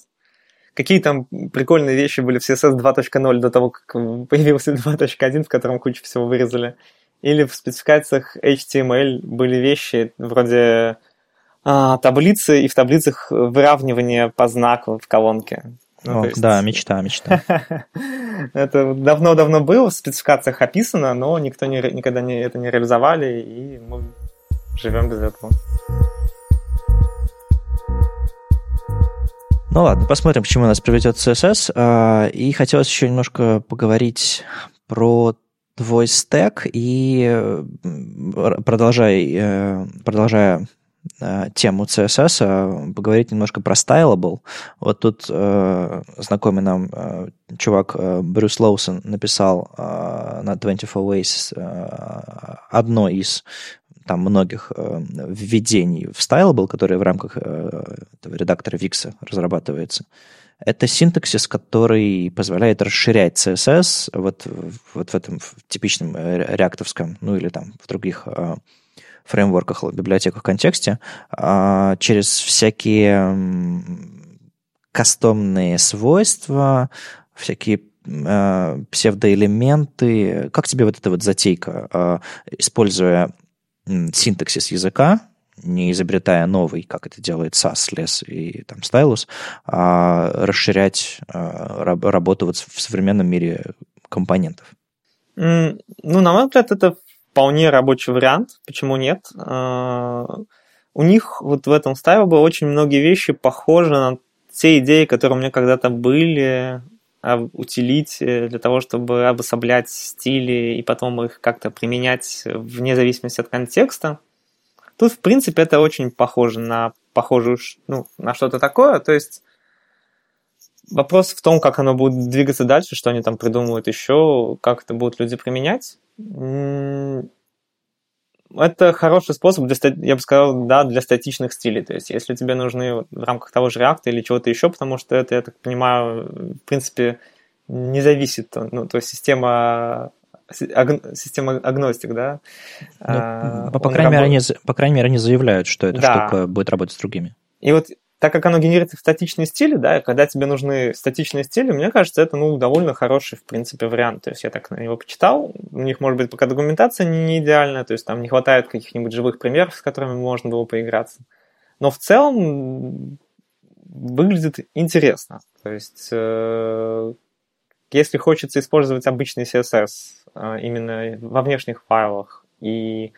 какие там прикольные вещи были в CSS 2.0 до того, как появился 2.1, в котором кучу всего вырезали. Или в спецификациях HTML были вещи вроде таблицы, и в таблицах выравнивание по знаку в колонке. Ну, О, есть... Да, мечта, мечта. *laughs* это давно-давно было, в спецификациях описано, но никто не, никогда не, это не реализовали, и мы живем без этого. Ну ладно, посмотрим, к чему нас приведет CSS. А, и хотелось еще немножко поговорить про твой стек и продолжай, продолжая тему CSS, поговорить немножко про Stylable. Вот тут э, знакомый нам э, чувак э, Брюс Лоусон написал э, на 24 Ways э, одно из там многих э, введений в Stylable, которые в рамках э, редактора Wix разрабатывается. Это синтаксис, который позволяет расширять CSS вот, вот в этом в типичном э, реактовском, ну или там в других э, фреймворках, библиотеках контексте э, через всякие кастомные свойства, всякие э, псевдоэлементы. Как тебе вот эта вот затейка, э, используя синтаксис языка, не изобретая новый, как это делает SAS, LESS и там Stylus, а расширять а, работу вот в современном мире компонентов? Ну, на мой взгляд, это вполне рабочий вариант. Почему нет? А, у них вот в этом Stylable очень многие вещи похожи на те идеи, которые у меня когда-то были утилить для того, чтобы обособлять стили и потом их как-то применять вне зависимости от контекста. Тут, в принципе, это очень похоже на похожую, ну, на что-то такое. То есть вопрос в том, как оно будет двигаться дальше, что они там придумывают еще, как это будут люди применять. Это хороший способ, для, я бы сказал, да, для статичных стилей. То есть, если тебе нужны в рамках того же React или чего-то еще, потому что это, я так понимаю, в принципе, не зависит. Ну, то есть система система агностик, да? Ну, а, по, крайней мере, они, по крайней мере, они заявляют, что эта да. штука будет работать с другими. И вот так как оно генерирует статичные стили, да, когда тебе нужны статичные стили, мне кажется, это, ну, довольно хороший, в принципе, вариант. То есть я так на него почитал, у них, может быть, пока документация не, идеальная, то есть там не хватает каких-нибудь живых примеров, с которыми можно было поиграться. Но в целом выглядит интересно. То есть э, если хочется использовать обычный CSS э, именно во внешних файлах и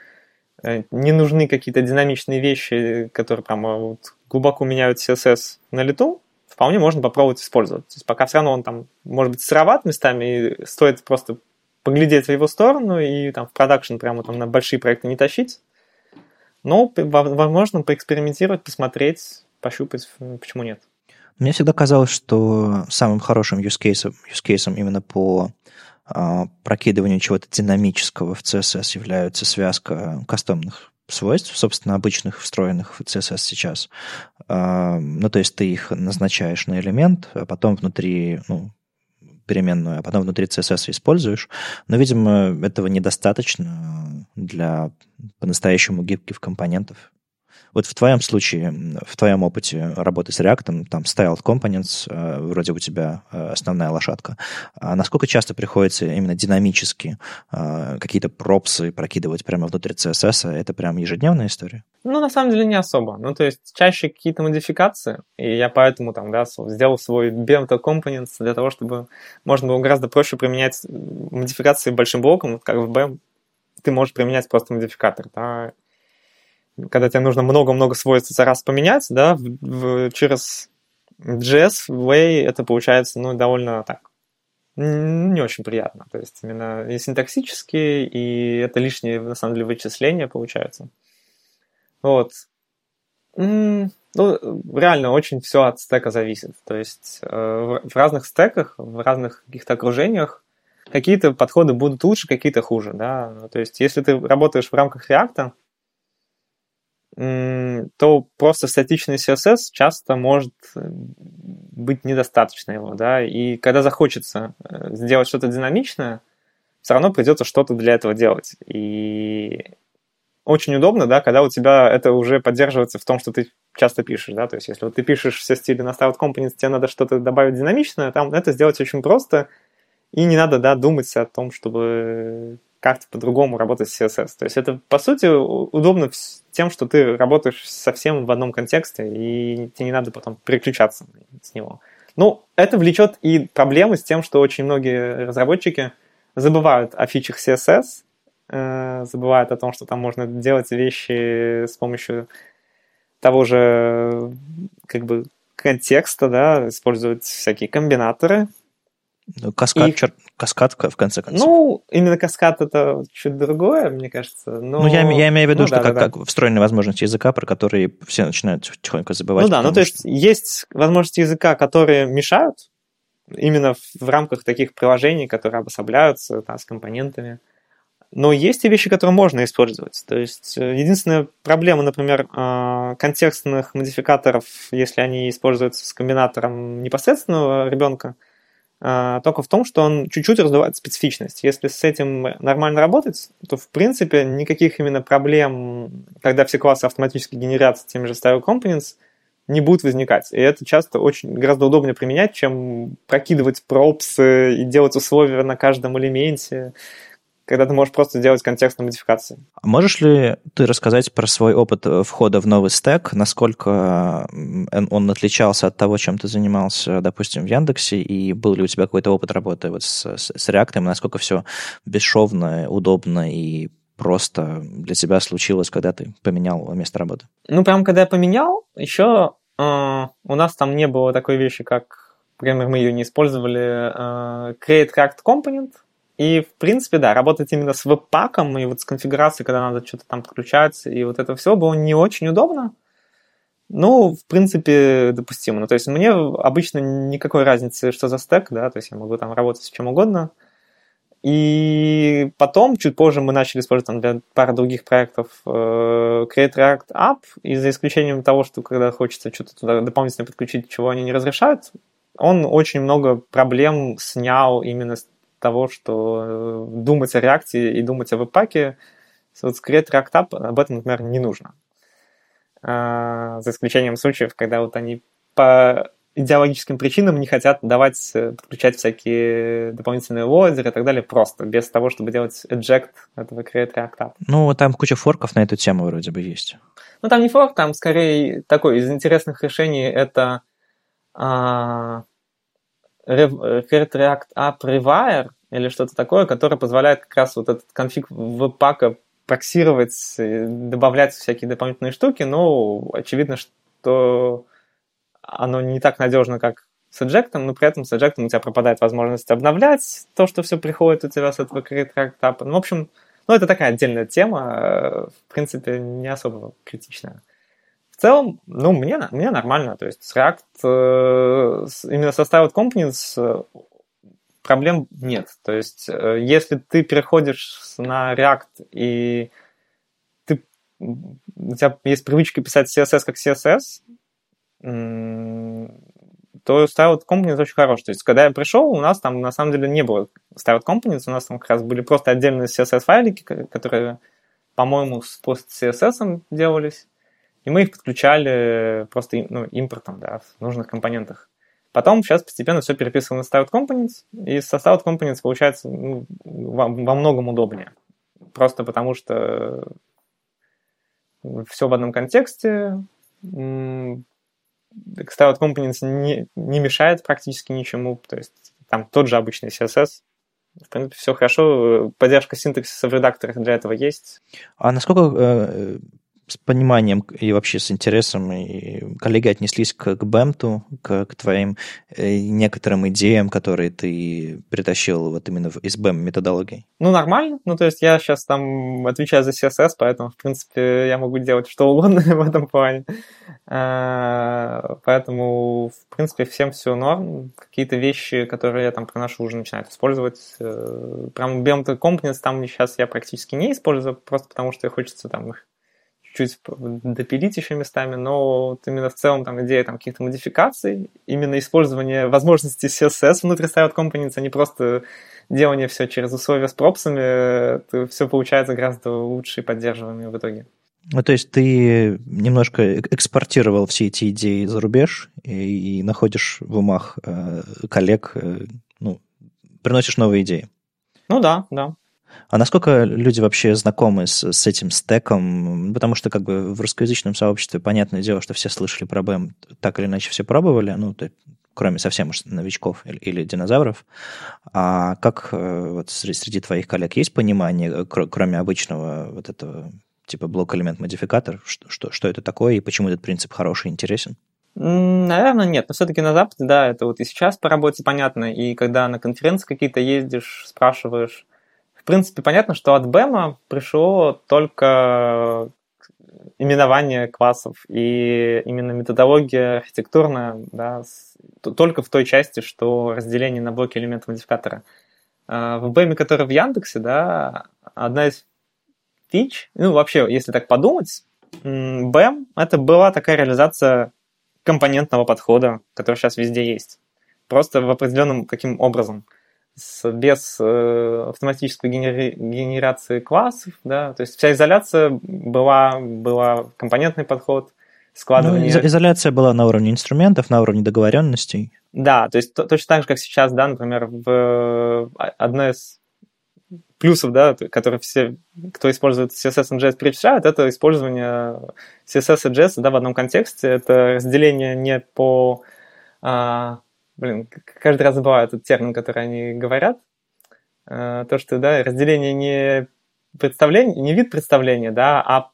не нужны какие-то динамичные вещи, которые прям вот глубоко меняют CSS на лету, вполне можно попробовать использовать. То есть пока все равно он там может быть сыроват местами, и стоит просто поглядеть в его сторону и там в продакшн прямо там на большие проекты не тащить. Но возможно поэкспериментировать, посмотреть, пощупать, почему нет. Мне всегда казалось, что самым хорошим use case, use case именно по прокидыванию чего-то динамического в CSS является связка кастомных свойств, собственно, обычных, встроенных в CSS сейчас. А, ну, то есть ты их назначаешь на элемент, а потом внутри, ну, переменную, а потом внутри CSS используешь. Но, видимо, этого недостаточно для по-настоящему гибких компонентов. Вот в твоем случае, в твоем опыте работы с React, там Styled Components, э, вроде у тебя э, основная лошадка, а насколько часто приходится именно динамически э, какие-то пропсы прокидывать прямо внутрь CSS? Это прям ежедневная история? Ну, на самом деле, не особо. Ну, то есть, чаще какие-то модификации, и я поэтому там, да, сделал свой bento components для того, чтобы можно было гораздо проще применять модификации большим блоком, как в BEM, ты можешь применять просто модификатор, да, когда тебе нужно много-много свойств за раз поменять, да, в, в, через JS, Way это получается, ну, довольно так, не очень приятно. То есть именно и синтаксически, и это лишние, на самом деле, вычисления получаются. Вот. Ну, реально очень все от стека зависит. То есть э, в разных стеках, в разных каких-то окружениях какие-то подходы будут лучше, какие-то хуже, да. То есть если ты работаешь в рамках React, то просто статичный CSS часто может э, быть недостаточно его, да, и когда захочется э, сделать что-то динамичное, все равно придется что-то для этого делать. И очень удобно, да, когда у тебя это уже поддерживается в том, что ты часто пишешь, да, то есть если вот ты пишешь все стили на Start Components, тебе надо что-то добавить динамичное, там это сделать очень просто, и не надо, да, думать о том, чтобы как-то по-другому работать с CSS. То есть это, по сути, удобно тем, что ты работаешь совсем в одном контексте, и тебе не надо потом переключаться с него. Ну, это влечет и проблемы с тем, что очень многие разработчики забывают о фичах CSS, э, забывают о том, что там можно делать вещи с помощью того же как бы контекста, да, использовать всякие комбинаторы, Ну, каскад, и... чер... каскад, в конце концов. Ну, именно каскад это чуть другое, мне кажется. Но... Ну, я, я имею в виду, ну, что да, как, да. как встроенные возможности языка, про которые все начинают тихонько забывать. Ну да, ну то есть есть возможности языка, которые мешают именно в, в рамках таких приложений, которые обособляются там, с компонентами. Но есть и вещи, которые можно использовать. То есть э, единственная проблема, например, а, контекстных модификаторов, если они используются с комбинатором непосредственного ребенка, только в том, что он чуть-чуть раздувает специфичность. Если с этим нормально работать, то в принципе никаких именно проблем, когда все классы автоматически генерятся теми же style components, не будет возникать. И это часто очень гораздо удобнее применять, чем прокидывать пропсы и делать условия на каждом элементе когда ты можешь просто сделать контекстную модификацию. А можешь ли ты рассказать про свой опыт э, входа в новый стек, насколько он отличался от того, чем ты занимался, допустим, в Яндексе, и был ли у тебя какой-то опыт работы вот с, с, с React, насколько все бесшовно, удобно и просто для тебя случилось, когда ты поменял место работы? Ну, прям когда я поменял, еще э, у нас там не было такой вещи, как, например, мы ее не использовали, э, create React Component, и, в принципе, да, работать именно с веб-паком и вот с конфигурацией, когда надо что-то там подключать, и вот это все было не очень удобно. Ну, в принципе, допустимо. Ну, то есть мне обычно никакой разницы, что за стек, да, то есть я могу там работать с чем угодно. И потом, чуть позже, мы начали использовать там, для пары других проектов э, Create React App, и за исключением того, что когда хочется что-то туда дополнительно подключить, чего они не разрешают, он очень много проблем снял именно того, что э, думать о реакции и думать о веб-паке вот с Create React App об этом, например, не нужно. А, за исключением случаев, когда вот они по идеологическим причинам не хотят давать, э, подключать всякие дополнительные лодеры и так далее просто, без того, чтобы делать eject этого Create React App. Ну, там куча форков на эту тему вроде бы есть. Ну, там не форк, там скорее такой из интересных решений это а, Create React App Rewire или что-то такое, которое позволяет как раз вот этот конфиг веб-пака проксировать, добавлять всякие дополнительные штуки, но очевидно, что оно не так надежно, как с Eject, но при этом с Eject у тебя пропадает возможность обновлять то, что все приходит у тебя с этого Create React Ну, в общем, ну, это такая отдельная тема, в принципе, не особо критичная целом, ну, мне, мне нормально. То есть с React, э, именно со Styled Components э, проблем нет. То есть э, если ты переходишь на React и ты, у тебя есть привычка писать CSS как CSS, то Styled Components очень хорош. То есть, когда я пришел, у нас там на самом деле не было Styled Components, у нас там как раз были просто отдельные CSS-файлики, которые, по-моему, с post-CSS делались и мы их подключали просто ну, импортом, да, в нужных компонентах. Потом сейчас постепенно все переписываем на Styled Components, и со Styled Components получается ну, во, во многом удобнее. Просто потому что все в одном контексте, Styled Components не, не мешает практически ничему, то есть там тот же обычный CSS, в принципе, все хорошо. Поддержка синтаксиса в редакторах для этого есть. А насколько э, с пониманием и вообще с интересом, и коллеги отнеслись к, к Бэмту, к, к твоим э, некоторым идеям, которые ты притащил вот именно из BEM методологии? Ну, нормально. Ну, то есть я сейчас там отвечаю за CSS, поэтому, в принципе, я могу делать что угодно *laughs* в этом плане. А, поэтому, в принципе, всем все норм. Какие-то вещи, которые я там проношу, уже начинают использовать. Э, прям BEM Components там сейчас я практически не использую, просто потому что хочется там их чуть допилить еще местами, но вот именно в целом там идея там каких-то модификаций, именно использование возможностей CSS внутри Styled Components, а не просто делание все через условия с пропсами, то все получается гораздо лучше и поддерживаемое в итоге. Ну, то есть ты немножко экспортировал все эти идеи за рубеж и, и находишь в умах э, коллег, э, ну, приносишь новые идеи. Ну да, да. А насколько люди вообще знакомы с, с этим стеком? Потому что как бы в русскоязычном сообществе, понятное дело, что все слышали про BEM, так или иначе все пробовали, ну, то, кроме совсем уж новичков или, или динозавров. А как э, вот среди, среди твоих коллег есть понимание, э, кроме обычного вот этого типа блок-элемент-модификатор, что, что, что это такое и почему этот принцип хороший и интересен? Наверное, нет. Но все-таки на Западе, да, это вот и сейчас по работе понятно, и когда на конференции какие-то ездишь, спрашиваешь. В принципе, понятно, что от БЭМа пришло только именование классов и именно методология архитектурная, да, только в той части, что разделение на блоки элементов модификатора. А, в BEM, который в Яндексе, да, одна из фич, ну, вообще, если так подумать, BEM — это была такая реализация компонентного подхода, который сейчас везде есть. Просто в определенном каким образом. С, без э, автоматической генери- генерации классов, да, то есть вся изоляция была, была компонентный подход, складывание... Ну, изоляция была на уровне инструментов, на уровне договоренностей. Да, то есть то, точно так же, как сейчас, да, например, в а, одной из плюсов, да, которые все, кто использует CSS и JS, перечисляют, это использование CSS и JS да, в одном контексте. Это разделение не по... А, блин, каждый раз забываю этот термин, который они говорят. А, то, что, да, разделение не представление, не вид представления, да, а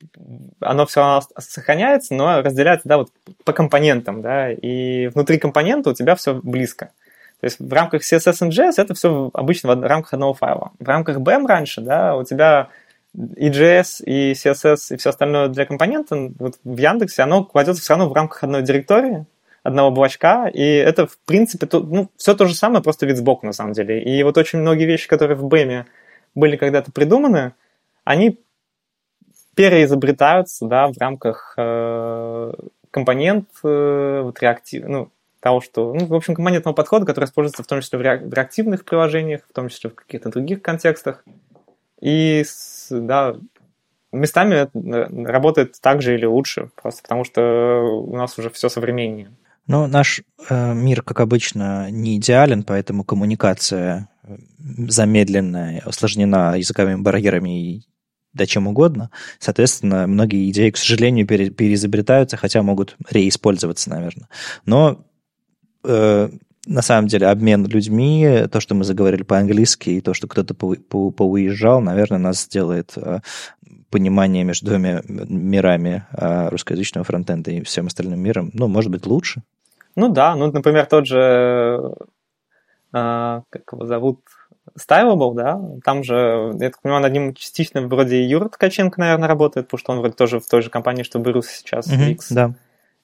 оно все равно сохраняется, но разделяется, да, вот по компонентам, да, и внутри компонента у тебя все близко. То есть в рамках CSS и JS это все обычно в рамках одного файла. В рамках BEM раньше, да, у тебя и JS, и CSS, и все остальное для компонента вот в Яндексе, оно кладется все равно в рамках одной директории, одного облачка, и это, в принципе, то, ну, все то же самое, просто вид сбоку, на самом деле. И вот очень многие вещи, которые в BEM были когда-то придуманы, они переизобретаются, да, в рамках э, компонент э, вот реактив, ну, того, что, ну, в общем, компонентного подхода, который используется в том числе в реактивных приложениях, в том числе в каких-то других контекстах. И, да, местами э, работает так же или лучше, просто потому что у нас уже все современнее. Ну, наш э, мир, как обычно, не идеален, поэтому коммуникация замедленная, осложнена языковыми барьерами и да чем угодно. Соответственно, многие идеи, к сожалению, пере, переизобретаются, хотя могут реиспользоваться, наверное. Но э, на самом деле обмен людьми, то, что мы заговорили по-английски, и то, что кто-то по, по, поуезжал, наверное, нас сделает э, понимание между двумя мирами э, русскоязычного фронтенда и всем остальным миром, ну, может быть, лучше. Ну да, ну, например, тот же, э, как его зовут, Styleable, да, там же, я так понимаю, над ним частично вроде Юра Ткаченко, наверное, работает, потому что он вроде тоже в той же компании, что Брюс сейчас, mm-hmm, X. Да.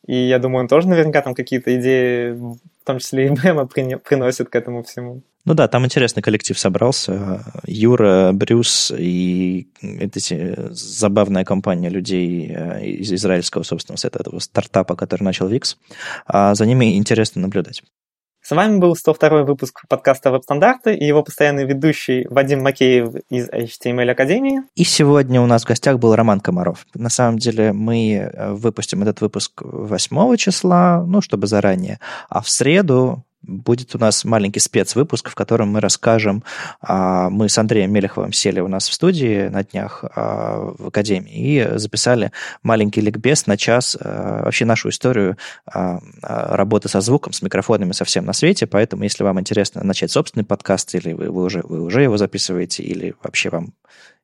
И я думаю, он тоже наверняка там какие-то идеи, в том числе и Бэма, приносит к этому всему. Ну да, там интересный коллектив собрался. Юра, Брюс и эти забавная компания людей э, из израильского, собственно, с этого стартапа, который начал Викс. А за ними интересно наблюдать. С вами был 102 выпуск подкаста «Веб-стандарты» и его постоянный ведущий Вадим Макеев из HTML Академии. И сегодня у нас в гостях был Роман Комаров. На самом деле мы э, выпустим этот выпуск 8 числа, ну, чтобы заранее. А в среду будет у нас маленький спецвыпуск, в котором мы расскажем, а, мы с Андреем Мелеховым сели у нас в студии на днях а, в Академии и записали маленький ликбез на час, а, вообще нашу историю работы со звуком, с микрофонами совсем на свете, поэтому если вам интересно начать собственный подкаст, или вы, вы, уже, вы уже его записываете, или вообще вам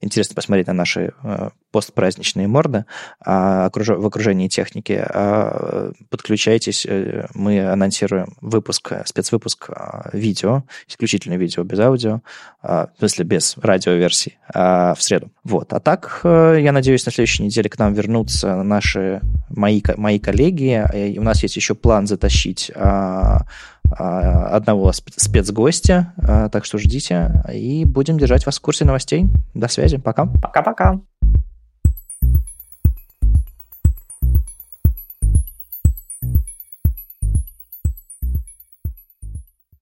интересно посмотреть на наши э, постпраздничные морды а, в окружении техники, а, подключайтесь, э, мы анонсируем выпуск, спецвыпуск а, видео, исключительно видео без аудио, в смысле без радиоверсии, в среду. Вот. А так, э, я надеюсь, на следующей неделе к нам вернутся наши, мои, мои коллеги, и у нас есть еще план затащить а, одного спецгостя, а, так что ждите, и будем держать вас в курсе новостей. До связи, пока. Пока-пока.